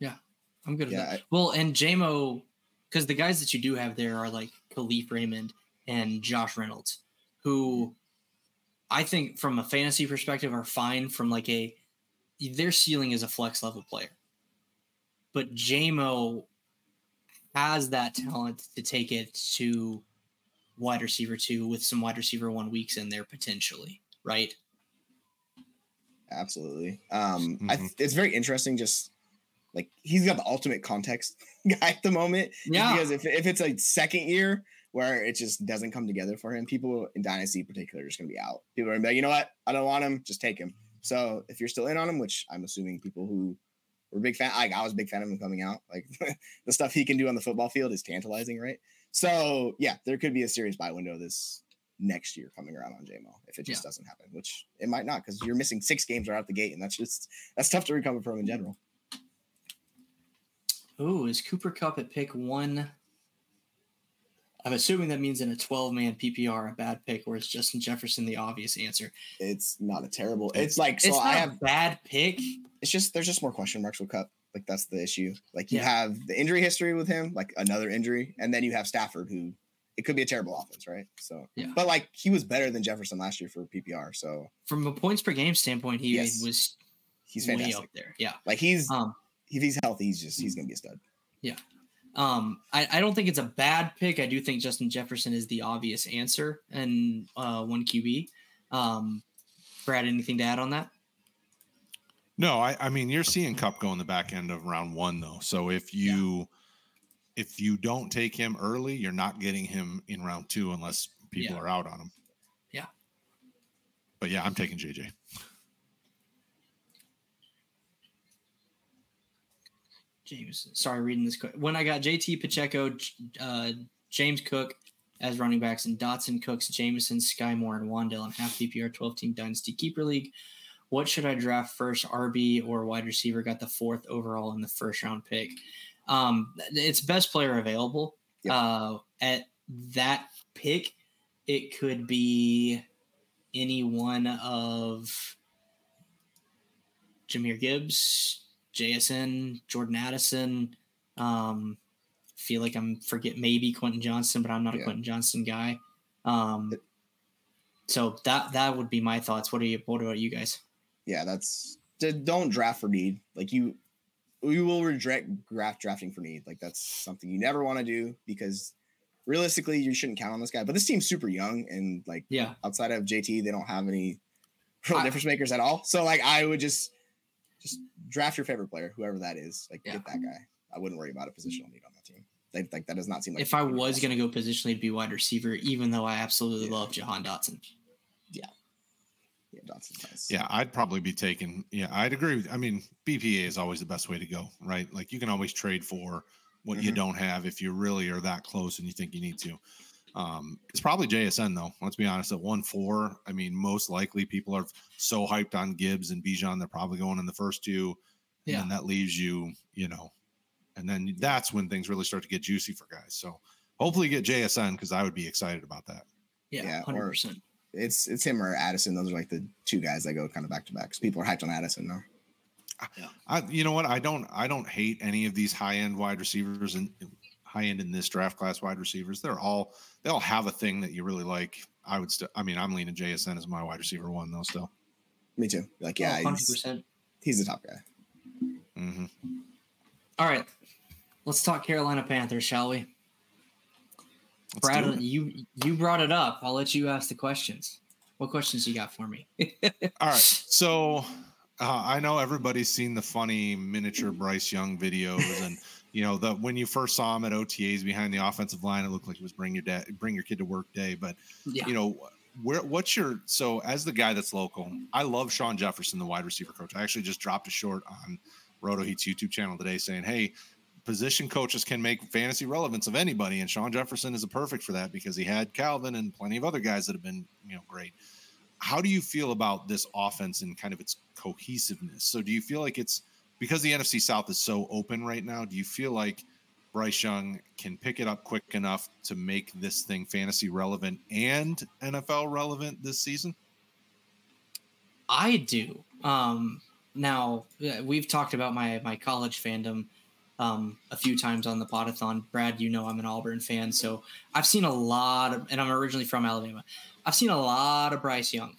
Yeah, I'm good yeah, well, and JMO, because the guys that you do have there are like Kalif Raymond and Josh Reynolds, who I think from a fantasy perspective are fine from like a their ceiling is a flex level player. But JMO has that talent to take it to wide receiver two with some wide receiver one weeks in there potentially, right? Absolutely. Um, mm-hmm. I, it's very interesting. Just like he's got the ultimate context guy at the moment. Yeah. Because if if it's a second year where it just doesn't come together for him, people in dynasty in particular are just gonna be out. People are gonna be like, you know what? I don't want him. Just take him. So if you're still in on him, which I'm assuming people who we're big fan. Like I was a big fan of him coming out. Like the stuff he can do on the football field is tantalizing, right? So yeah, there could be a serious buy window this next year coming around on JMO if it just yeah. doesn't happen, which it might not because you're missing six games right out the gate, and that's just that's tough to recover from in general. Oh, is Cooper Kupp at pick one? I'm assuming that means in a 12 man PPR, a bad pick, or is Justin Jefferson the obvious answer? It's not a terrible. It's like so. I have bad pick it's just there's just more question marks with Kupp. Like that's the issue. Like you yeah. have the injury history with him, like another injury, and then you have Stafford, who it could be a terrible offense, right? So, yeah. But like he was better than Jefferson last year for PPR. So from a points per game standpoint, he yes. was he's fantastic up there. Yeah, like he's um, if he's healthy, he's just he's gonna be a stud. Yeah. Um, I, I don't think it's a bad pick. I do think Justin Jefferson is the obvious answer and uh, one QB. Um, Brad, anything to add on that? No, I, I mean you're seeing Kupp go in the back end of round one though. So if you yeah. if you don't take him early, you're not getting him in round two unless people yeah. are out on him. Yeah. But yeah, I'm taking JJ. James, sorry, reading this. Quick. When I got JT Pacheco, uh, James Cook as running backs, and Dotson, Cooks, Jameson, Skyy Moore, and Wan'Dale in half PPR 12 team dynasty keeper league what should I draft first, RB or wide receiver? Got the fourth overall in the first round pick. Um, it's best player available. Yep. Uh, at that pick, it could be any one of Jahmyr Gibbs, JSN, Jordan Addison. Um, feel like I'm forget maybe Quentin Johnston, but I'm not a yeah. Quentin Johnston guy. Um, so that that would be my thoughts. What are you? What about you guys? yeah, that's don't draft for need. Like you, you will regret draft drafting for need. Like that's something you never want to do because realistically, you shouldn't count on this guy. But this team's super young and like yeah, outside of JT, they don't have any real I, difference makers at all. So like I would just just draft your favorite player, whoever that is. Like yeah. get that guy. I wouldn't worry about a positional need on that team. Like, like that does not seem like. If I was going to go positionally, it'd be wide receiver, even though I absolutely yeah. love Jahan Dotson. Yeah, yeah, nice. Yeah, I'd probably be taking. Yeah, I'd agree. With, I mean, BPA is always the best way to go, right? Like you can always trade for what mm-hmm. you don't have if you really are that close and you think you need to. Um, it's probably JSN though. Let's be honest. At one four, I mean, most likely people are so hyped on Gibbs and Bijan, they're probably going in the first two. Yeah. And that leaves you, you know, and then that's when things really start to get juicy for guys. So hopefully get JSN because I would be excited about that. Yeah, hundred yeah, percent it's it's him or Addison. Those are like the two guys that go kind of back to back. Because people are hyped on Addison now. Yeah. I, you know what? I don't I don't hate any of these high end wide receivers and high end in this draft class wide receivers. They're all they all have a thing that you really like. I would still. I mean, I'm leaning JSN as my wide receiver one though. Still. Me too. Like yeah, oh, he's, 100%. he's the top guy. Mm-hmm. All right, let's talk Carolina Panthers, shall we? Let's Brad, you you brought it up. I'll let you ask the questions. What questions you got for me? All right. So uh, I know everybody's seen the funny miniature Bryce Young videos and you know, the when you first saw him at OTAs behind the offensive line, it looked like it was bring your dad, bring your kid to work day. But yeah. you know, where what's your so as the guy that's local? Mm-hmm. I love Shawn Jefferson, the wide receiver coach. I actually just dropped a short on RotoHeat's YouTube channel today saying, "Hey, position coaches can make fantasy relevance of anybody, and Shawn Jefferson is a perfect for that because he had Calvin and plenty of other guys that have been you know great." How do you feel about this offense and kind of its cohesiveness? So, do you feel like it's because the NFC South is so open right now, do you feel like Bryce Young can pick it up quick enough to make this thing fantasy relevant and NFL relevant this season? I do. Um, now we've talked about my my college fandom um, a few times on the podathon. Brad, you know I'm an Auburn fan, so I've seen a lot of, and I'm originally from Alabama. I've seen a lot of Bryce Young.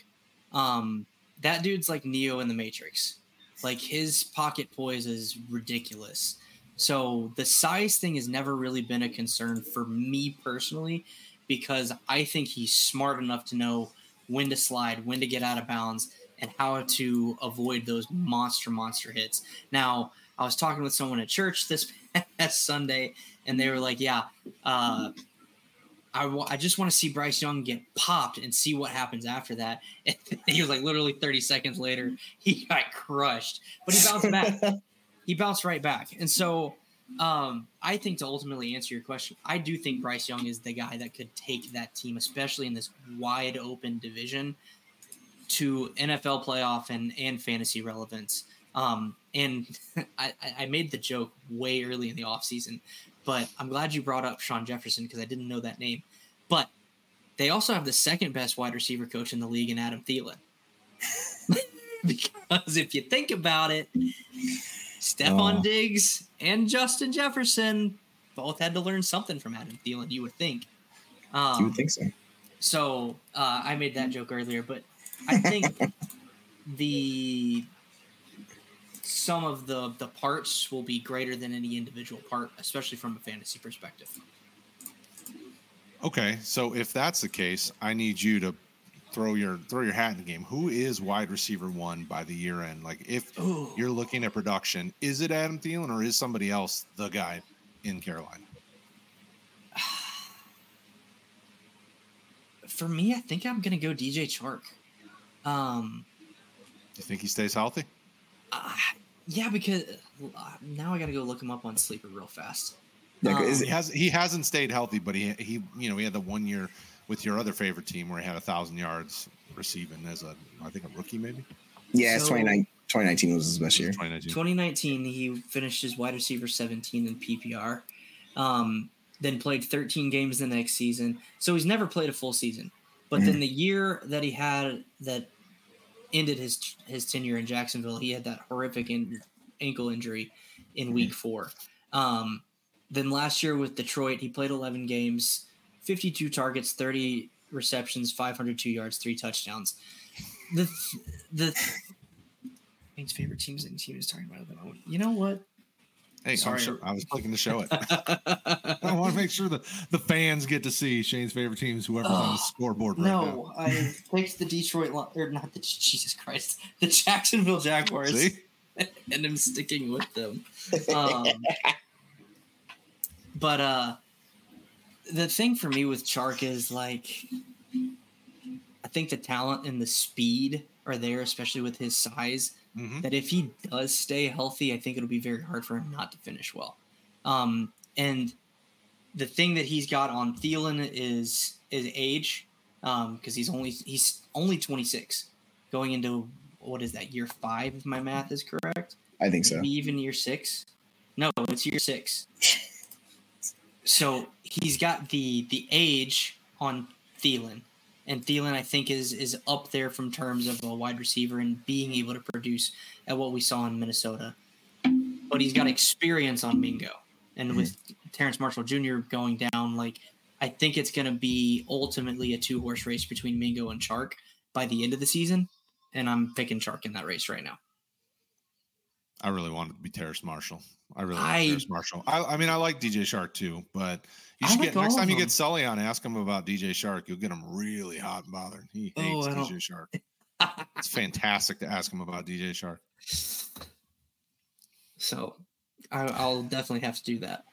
Um, that dude's like Neo in the Matrix. Like his pocket poise is ridiculous. So the size thing has never really been a concern for me personally because I think he's smart enough to know when to slide, when to get out of bounds, and how to avoid those monster, monster hits. Now, I was talking with someone at church this past Sunday, and they were like, Yeah, uh, I, w- I just want to see Bryce Young get popped and see what happens after that. And he was like literally 30 seconds later, he got crushed, but he bounced back. he bounced right back. And so um, I think to ultimately answer your question, I do think Bryce Young is the guy that could take that team, especially in this wide open division, to NFL playoff and, and fantasy relevance. Um, and I, I made the joke way early in the offseason but I'm glad you brought up Shawn Jefferson because I didn't know that name. But they also have the second best wide receiver coach in the league in Adam Thielen. because if you think about it, Stefon oh. Diggs and Justin Jefferson both had to learn something from Adam Thielen, you would think. Um, you would think so. So uh, I made that joke earlier, but I think the some of the the parts will be greater than any individual part, especially from a fantasy perspective. Okay, so if that's the case, I need you to throw your throw your hat in the game. Who is wide receiver one by the year end? Like if Ooh. you're looking at production, is it Adam Thielen or is somebody else the guy in Carolina? For me, I think I'm gonna go DJ Chark. Um, you think he stays healthy? Uh, yeah, because uh, now I got to go look him up on Sleeper real fast. Yeah, um, he has he hasn't stayed healthy, but he he you know he had the one year with your other favorite team where he had a thousand yards receiving as a I think a rookie maybe. Yeah, so, 2019 was his best year. 2019. 2019, he finished his wide receiver 17 in PPR. Um, then played 13 games the next season. So he's never played a full season. But mm-hmm. then the year that he had that ended his his tenure in Jacksonville, he had that horrific in, ankle injury in Week mm-hmm. Four. Um, then last year with Detroit, he played 11 games, 52 targets, 30 receptions, 502 yards, three touchdowns. The the Maine's favorite teams and team is talking about it. You know what? Hey, Sorry. Sure, i was clicking to show it. I want to make sure that the fans get to see Shane's favorite teams, whoever's on the scoreboard right no, now. No, I picked the Detroit, or not the Jesus Christ, the Jacksonville Jaguars, see? and I'm sticking with them. Um, but uh, the thing for me with Chark is like, I think the talent and the speed are there, especially with his size mm-hmm. that if he does stay healthy, I think it'll be very hard for him not to finish well. Um, and the thing that he's got on Thielen is is age, because um, he's only he's only 26, going into what is that year five if my math is correct. I think so. Maybe even year six. No, it's year six. so he's got the the age on Thielen and Thielen, I think, is is up there from terms of a wide receiver and being able to produce at what we saw in Minnesota. But he's got experience on Mingo, and with Terrace Marshall Jr. going down, like I think it's going to be ultimately a two horse race between Mingo and Chark by the end of the season, and I'm picking Chark in that race right now. I really wanted to be Terrace Marshall. I really like I, Terrace Marshall. I, I, mean, I like DJ Chark too, but you should like get next time you get Sully on, ask him about DJ Chark. You'll get him really hot and bothered. He oh, hates oh, DJ Chark. it's fantastic to ask him about DJ Chark. So, I, will definitely have to do that.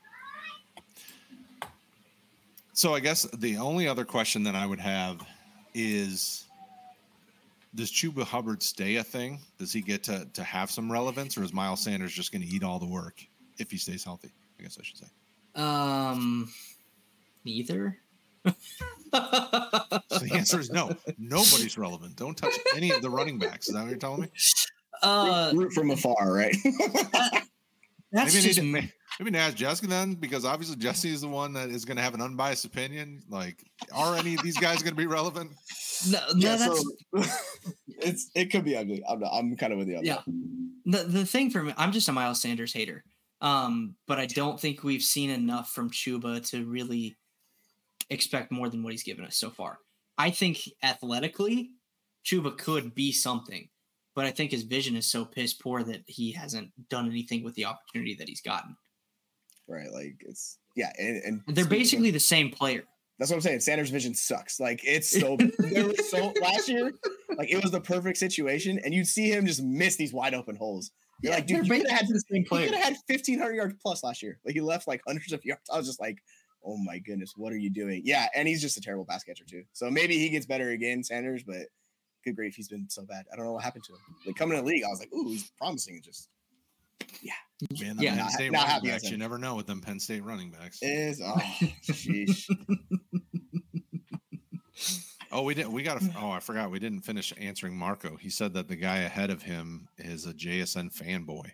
So I guess the only other question that I would have is does Chuba Hubbard stay a thing? Does he get to, to have some relevance, or is Miles Sanders just going to eat all the work if he stays healthy? I guess I should say. Um, neither. so the answer is no. Nobody's relevant. Don't touch any of the running backs. Is that what you're telling me? Uh, root from afar, right? that's maybe just need, maybe ask Jessica then, because obviously Jesse is the one that is going to have an unbiased opinion. Like, are any of these guys going to be relevant? No, no yeah, that's so, it's it could be ugly. I'm I'm kind of with you. yeah. The the thing for me, I'm just a Miles Sanders hater. Um, but I don't think we've seen enough from Chuba to really expect more than what he's given us so far. I think athletically, Chuba could be something, but I think his vision is so piss poor that he hasn't done anything with the opportunity that he's gotten. Right, like it's yeah, and, and they're basically the same player. That's what I'm saying. Sanders' vision sucks. Like it's so there was so last year, like it was the perfect situation, and you'd see him just miss these wide open holes. You're yeah, like, dude, you could have had the same player. could have had 1,500 yards plus last year. Like he left like hundreds of yards. I was just like, oh my goodness, what are you doing? Yeah, and he's just a terrible pass catcher too. So maybe he gets better again, Sanders. But good grief, he's been so bad. I don't know what happened to him. Like coming in the league, I was like, ooh, he's promising. Just yeah, man, the yeah, Penn State not, running backs. You never know with them Penn State running backs. Is oh, sheesh. Oh, we didn't. We got. A, oh, I forgot. We didn't finish answering Marco. He said that the guy ahead of him is a JSN fanboy.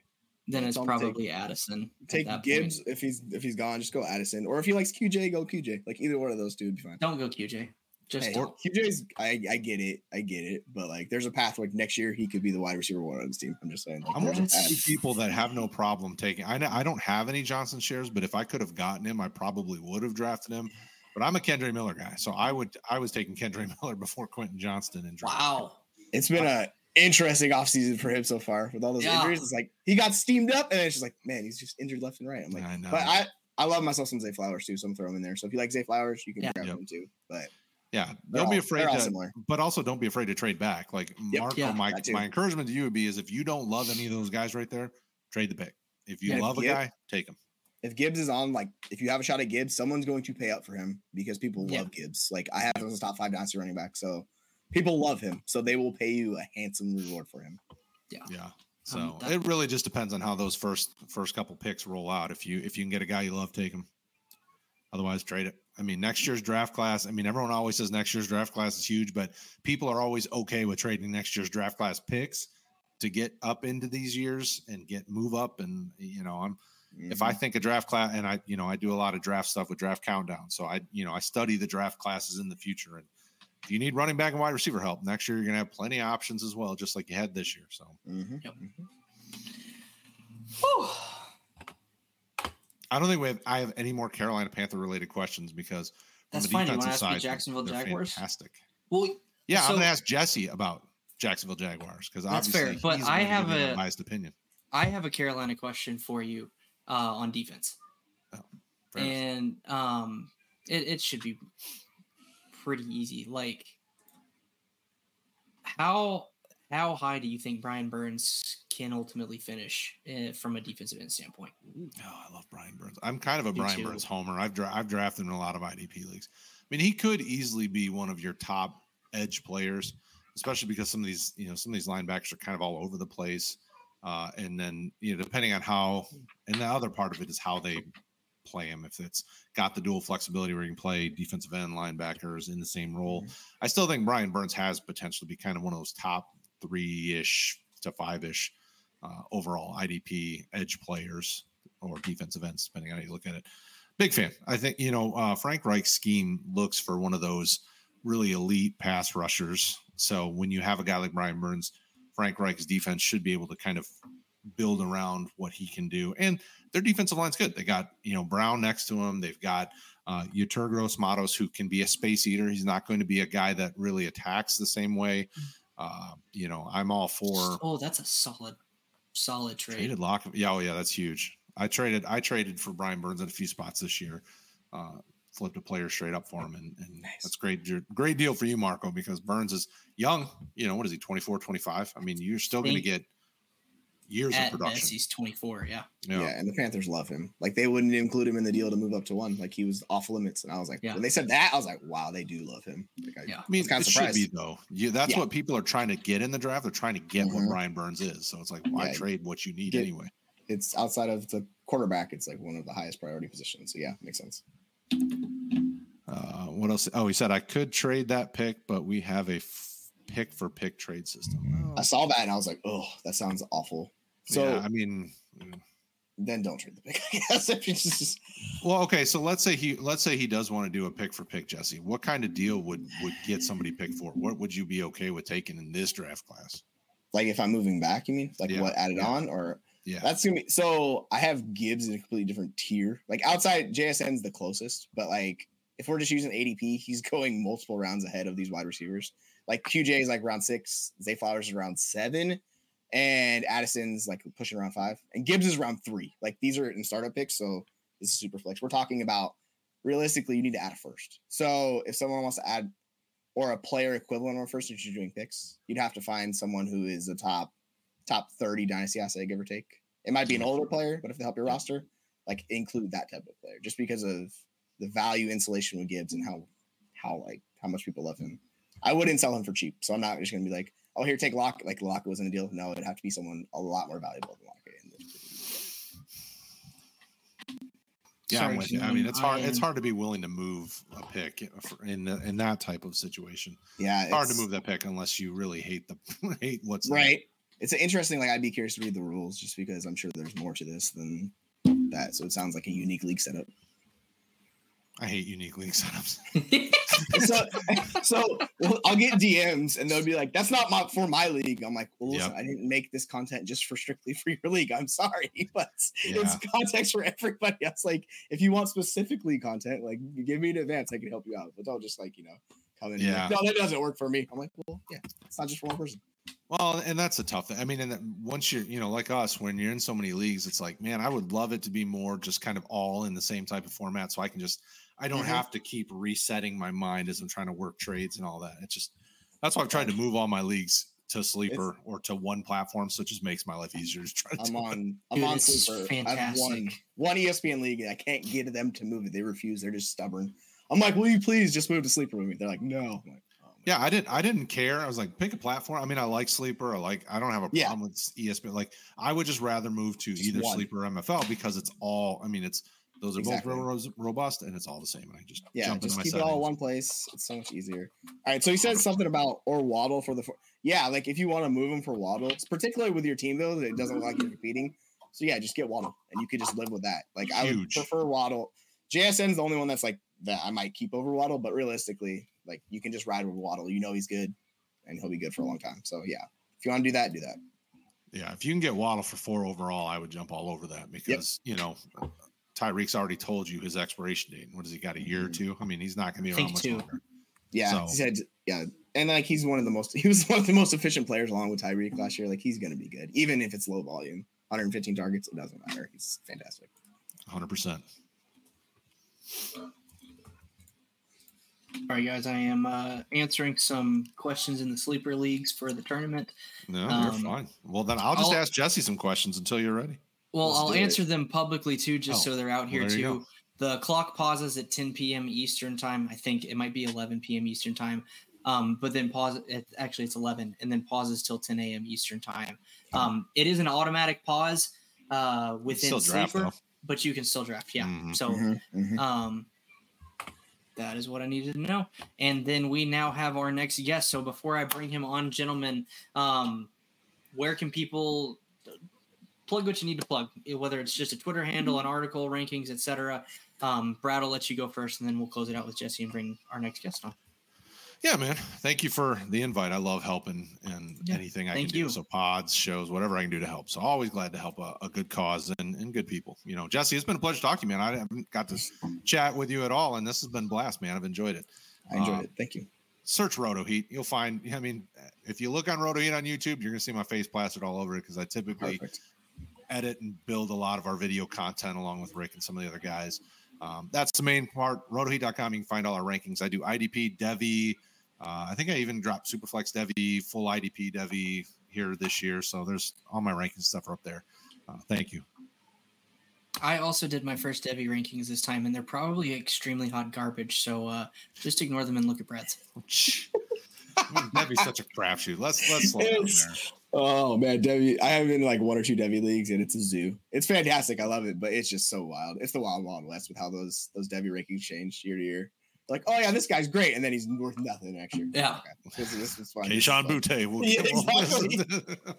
Then it's probably take, Addison. Take Gibbs point. if he's if he's gone. Just go Addison, or if he likes QJ, go QJ. Like either one of those two would be fine. Don't go QJ. Just hey, QJ's. I I get it. I get it. But like, there's a path. Like next year, he could be the wide receiver one on this team. I'm just saying. Like, I'm one of people that have no problem taking. I know I don't have any Johnson shares, but if I could have gotten him, I probably would have drafted him. But I'm a Kendre Miller guy, so I would I was taking Kendre Miller before Quentin Johnston and wow, it's been a interesting offseason for him so far with all those yeah. injuries. It's like he got steamed up, and it's just like man, he's just injured left and right. I'm like, I but I I love myself some Zay Flowers too, so I'm throwing him in there. So if you like Zay Flowers, you can yeah. grab yep. him too. But yeah, don't all, be afraid to, but also don't be afraid to trade back. Like yep. Marco, yeah, my my encouragement to you would be is if you don't love any of those guys right there, trade the pick. If you love a guy, take him if Gibbs is on, like if you have a shot at Gibbs, someone's going to pay up for him because people yeah. love Gibbs. Like I have him as a top five dynasty running back, so people love him, so they will pay you a handsome reward for him. Yeah, yeah. So um, it really just depends on how those first first couple picks roll out. If you if you can get a guy you love, take him. Otherwise, trade it. I mean, next year's draft class. I mean, everyone always says next year's draft class is huge, but people are always okay with trading next year's draft class picks to get up into these years and get move up. And you know, I'm Mm-hmm. If I mm-hmm. think a draft class, and I, you know, I do a lot of draft stuff with draft countdown, so I, you know, I study the draft classes in the future. And if you need running back and wide receiver help next year, you're gonna have plenty of options as well, just like you had this year. So. Mm-hmm. Yep. Mm-hmm. I don't think we have. I have any more Carolina Panther related questions because that's fine. You want to ask side, me Jacksonville Jaguars? Fantastic. Well, yeah, so, I'm going to ask Jesse about Jacksonville Jaguars because obviously fair, but I have a biased opinion. I have a Carolina question for you uh, on defense. Oh, and um, it, it should be pretty easy. Like, how how high do you think Brian Burns can ultimately finish uh, from a defensive end standpoint? Oh, I love Brian Burns. I'm kind of a Me Brian too. Burns homer. I've dra- I've drafted in a lot of IDP leagues. I mean, he could easily be one of your top edge players, especially because some of these you know some of these linebackers are kind of all over the place. Uh, and then, you know, depending on how, and the other part of it is how they play him. If it's got the dual flexibility where you can play defensive end linebackers in the same role, mm-hmm. I still think Brian Burns has potential to be kind of one of those top three ish to five ish uh, overall IDP edge players or defensive ends, depending on how you look at it. Big fan. I think, you know, uh, Frank Reich's scheme looks for one of those really elite pass rushers. So when you have a guy like Brian Burns, Frank Reich's defense should be able to kind of build around what he can do. And their defensive line's good. They got, you know, Brown next to him. They've got uh, Yetur Gross-Matos, who can be a space eater. He's not going to be a guy that really attacks the same way. Uh, you know, I'm all for. Oh, that's a solid, solid trade. Traded lock. Yeah, oh yeah, that's huge. I traded. I traded for Brian Burns in a few spots this year. Uh, flipped a player straight up for him. And, and nice. that's great. Great deal for you, Marco, because Burns is young. You know, what is he, 24, 25? I mean, you're still going to get years At of production. best, he's 24. Yeah. Yeah. Yeah. and the Panthers love him. Like they wouldn't include him in the deal to move up to one. Like he was off limits, and I was like, Yeah. when they said that, I was like, wow, they do love him. Like, I, Yeah. I mean, was kinda it should be though. Yeah, that's Yeah. what people are trying to get in the draft. They're trying to get what Mhm. Brian Burns is. So it's like, why Yeah. trade what you need Get- anyway? It's outside of the quarterback. It's like one of the highest priority positions. So yeah, makes sense. Uh, what else? Oh, he said I could trade that pick, but we have a f- pick for pick trade system. I saw that and I was like, oh, that sounds awful. So yeah, I mean, mm. then don't trade the pick. I guess if you just well, okay. So let's say he let's say he does want to do a pick for pick, Jesse. What kind of deal would would get somebody pick for? What would you be okay with taking in this draft class? like if I'm moving back, you mean like Yeah, what added yeah. on or Yeah, that's gonna be so I have Gibbs in a completely different tier. Like outside JSN's the closest, but like if we're just using ADP, he's going multiple rounds ahead of these wide receivers. Like QJ is like round six, Zay Flowers is round seven, and Addison's like pushing around five, and Gibbs is round three. Like these are in startup picks, so this is super flex. We're talking about realistically, you need to add a first. So if someone wants to add or a player equivalent on first, if you're doing picks, you'd have to find someone who is a top top 30 dynasty asset, give or take. It might be an older player, but if they help your roster, like include that type of player just because of the value insulation with Gibbs and how how like how much people love him. I wouldn't sell him for cheap. So I'm not just gonna be like, oh here, take Lock like Lock wasn't a deal. No, it'd have to be someone a lot more valuable than Lock yeah. Sorry, I'm with you. I mean, it's hard. I It's hard to be willing to move a pick for- in the, in that type of situation. Yeah, It's hard to move that pick unless you really hate the hate what's there. Right. It's an interesting. Like I'd be curious to read the rules just because I'm sure there's more to this than that. So it sounds like a unique league setup. I hate unique league setups. so, so well, I'll get DMs and they'll be like, "That's not my for my league." I'm like, "Well, listen, Yep. I didn't make this content just for strictly for your league. I'm sorry, but Yeah. it's context for everybody else. Like, if you want specifically content, like, give me an advance, I can help you out. But don't just like you know come in. be like, Yeah. no, that doesn't work for me. I'm like, well, yeah, it's not just for one person. Well, and that's a tough thing. I mean, and that- once you're, you know, like us, when you're in so many leagues, it's like, man, I would love it to be more just kind of all in the same type of format, so I can just, I don't Mhm. have to keep resetting my mind as I'm trying to work trades and all that. It's just that's why I've tried to move all my leagues to sleeper or to one platform, so it just makes my life easier to try to. I'm do it. on. I'm Dude, on it's sleeper. I've won fantastic. one E ESPN league. And I can't get them to move it. They refuse. They're just stubborn. I'm like, will you please just move to sleeper with me? They're like, no. Like, oh. Yeah, I didn't. I didn't care. I was like, pick a platform. I mean, I like sleeper. I like. I don't have a Yeah. problem with E ESPN. Like, I would just rather move to Just either one. sleeper or MFL because it's all. I mean, it's those are Exactly. both real robust and it's all the same. And I just Yeah, just keep it all in one place. It's so much easier. All right, so he said something about or Waddle for the. four- Yeah, like if you want to move him for Waddle, it's particularly with your team though, that it doesn't look like you're competing. So yeah, just get Waddle, and you could just live with that. Like I would prefer Waddle. JSN's the only one that's like that I might keep over Waddle, but realistically, like you can just ride with Waddle. You know he's good, and he'll be good for a long time. So yeah, if you want to do that, do that. Yeah, if you can get Waddle for four overall, I would jump all over that because you know Tyreek's already told you his expiration date. What has he got? A year or two? I mean, he's not going to be around think much two. longer. Yeah, So- he said yeah, and like he's one of the most he was one of the most efficient players along with Tyreek last year. Like he's gonna be good, even if it's low volume. 115 targets, it doesn't matter. He's fantastic. Hundred percent. All right, guys, I am uh, answering some questions in the sleeper leagues for the tournament. No, Um, you're fine. Well, then I'll just I'll- ask Jesse some questions until you're ready. Well, Let's I'll do it. answer them publicly too, just Oh, so they're out here you too. The clock pauses at 10 p.m. Eastern time. I think it might be 11 p.m. Eastern time. Um, but then pause. It, actually, it's 11, and then pauses till 10 a.m. Eastern time. Um, it is an automatic pause uh, within draft sleeper, though. but you can still draft. Yeah. Mhm. So Mhm, mhm. um, that is what I needed to know. And then we now have our next guest. So before I bring him on, gentlemen, um, where can people plug what you need to plug? Eh, Whether it's just a Twitter handle, an article, rankings, etc. Um, Brad, I'll let you go first, and then we'll close it out with Jesse and bring our next guest on. Yeah, man. Thank you for the invite. I love helping and Yeah, anything I can do. you. So pods, shows, whatever I can do to help. So always glad to help a, a good cause and, and good people. You know, Jesse, it's been a pleasure talking, to you man. I haven't got to chat with you at all, and this has been a blast, man. I've enjoyed it. I enjoyed uh, it. Thank you. Search RotoHeat. You'll find. I mean, if you look on RotoHeat on YouTube, you're gonna see my face plastered all over it because I typically Perfect. Edit and build a lot of our video content along with Rick and some of the other guys. Um, that's the main part. Rotoheat.com. You can find all our rankings. I do IDP, Devy. Uh, I think I even dropped Superflex Devy, full IDP Devy, here this year. So there's all my ranking stuff are up there. Uh, thank you. I also did my first Devy rankings this time, and they're probably extremely hot garbage. So uh, just ignore them and look at Brad's. That'd be such a crapshoot. Let's let's slow down there. Oh man, Devy! I have been in like one or two Devy leagues, and it's a zoo. It's fantastic. I love it, but it's just so wild. It's the wild wild west with how those those Devy rankings change year to year. Like, oh yeah, this guy's great, and then he's worth nothing next year. Yeah, okay. this, this is fun. Kayshon Boutte. We'll yeah, exactly.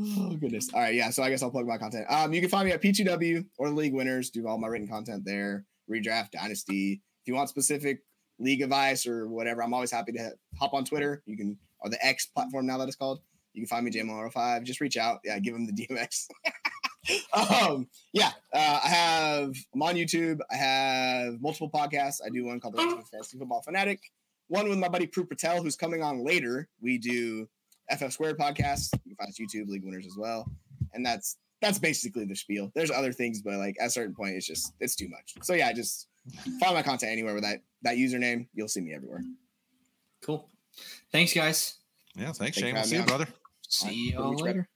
oh goodness. All right, yeah. So I guess I'll plug my content. Um, you can find me at P2W or the League Winners. Do all my written content there. Redraft, Dynasty. If you want specific league advice or whatever, I'm always happy to hop on Twitter. You can or the X platform now that it's called. You can find me JML05. Just reach out. Yeah, give them the DMX. um, yeah, uh, I have I'm on YouTube. I have multiple podcasts. I do one called the Fantasy Football Fanatic. One with my buddy Prue Patel, who's coming on later. We do FF Squared podcast. You can find us YouTube League Winners as well, and that's that's basically the spiel. There's other things, but like at a certain point, it's just it's too much. So yeah, just find my content anywhere with that that username. You'll see me everywhere. Cool. Thanks, guys. Yeah, thanks, thanks Shane. We'll see you, brother. See you all later.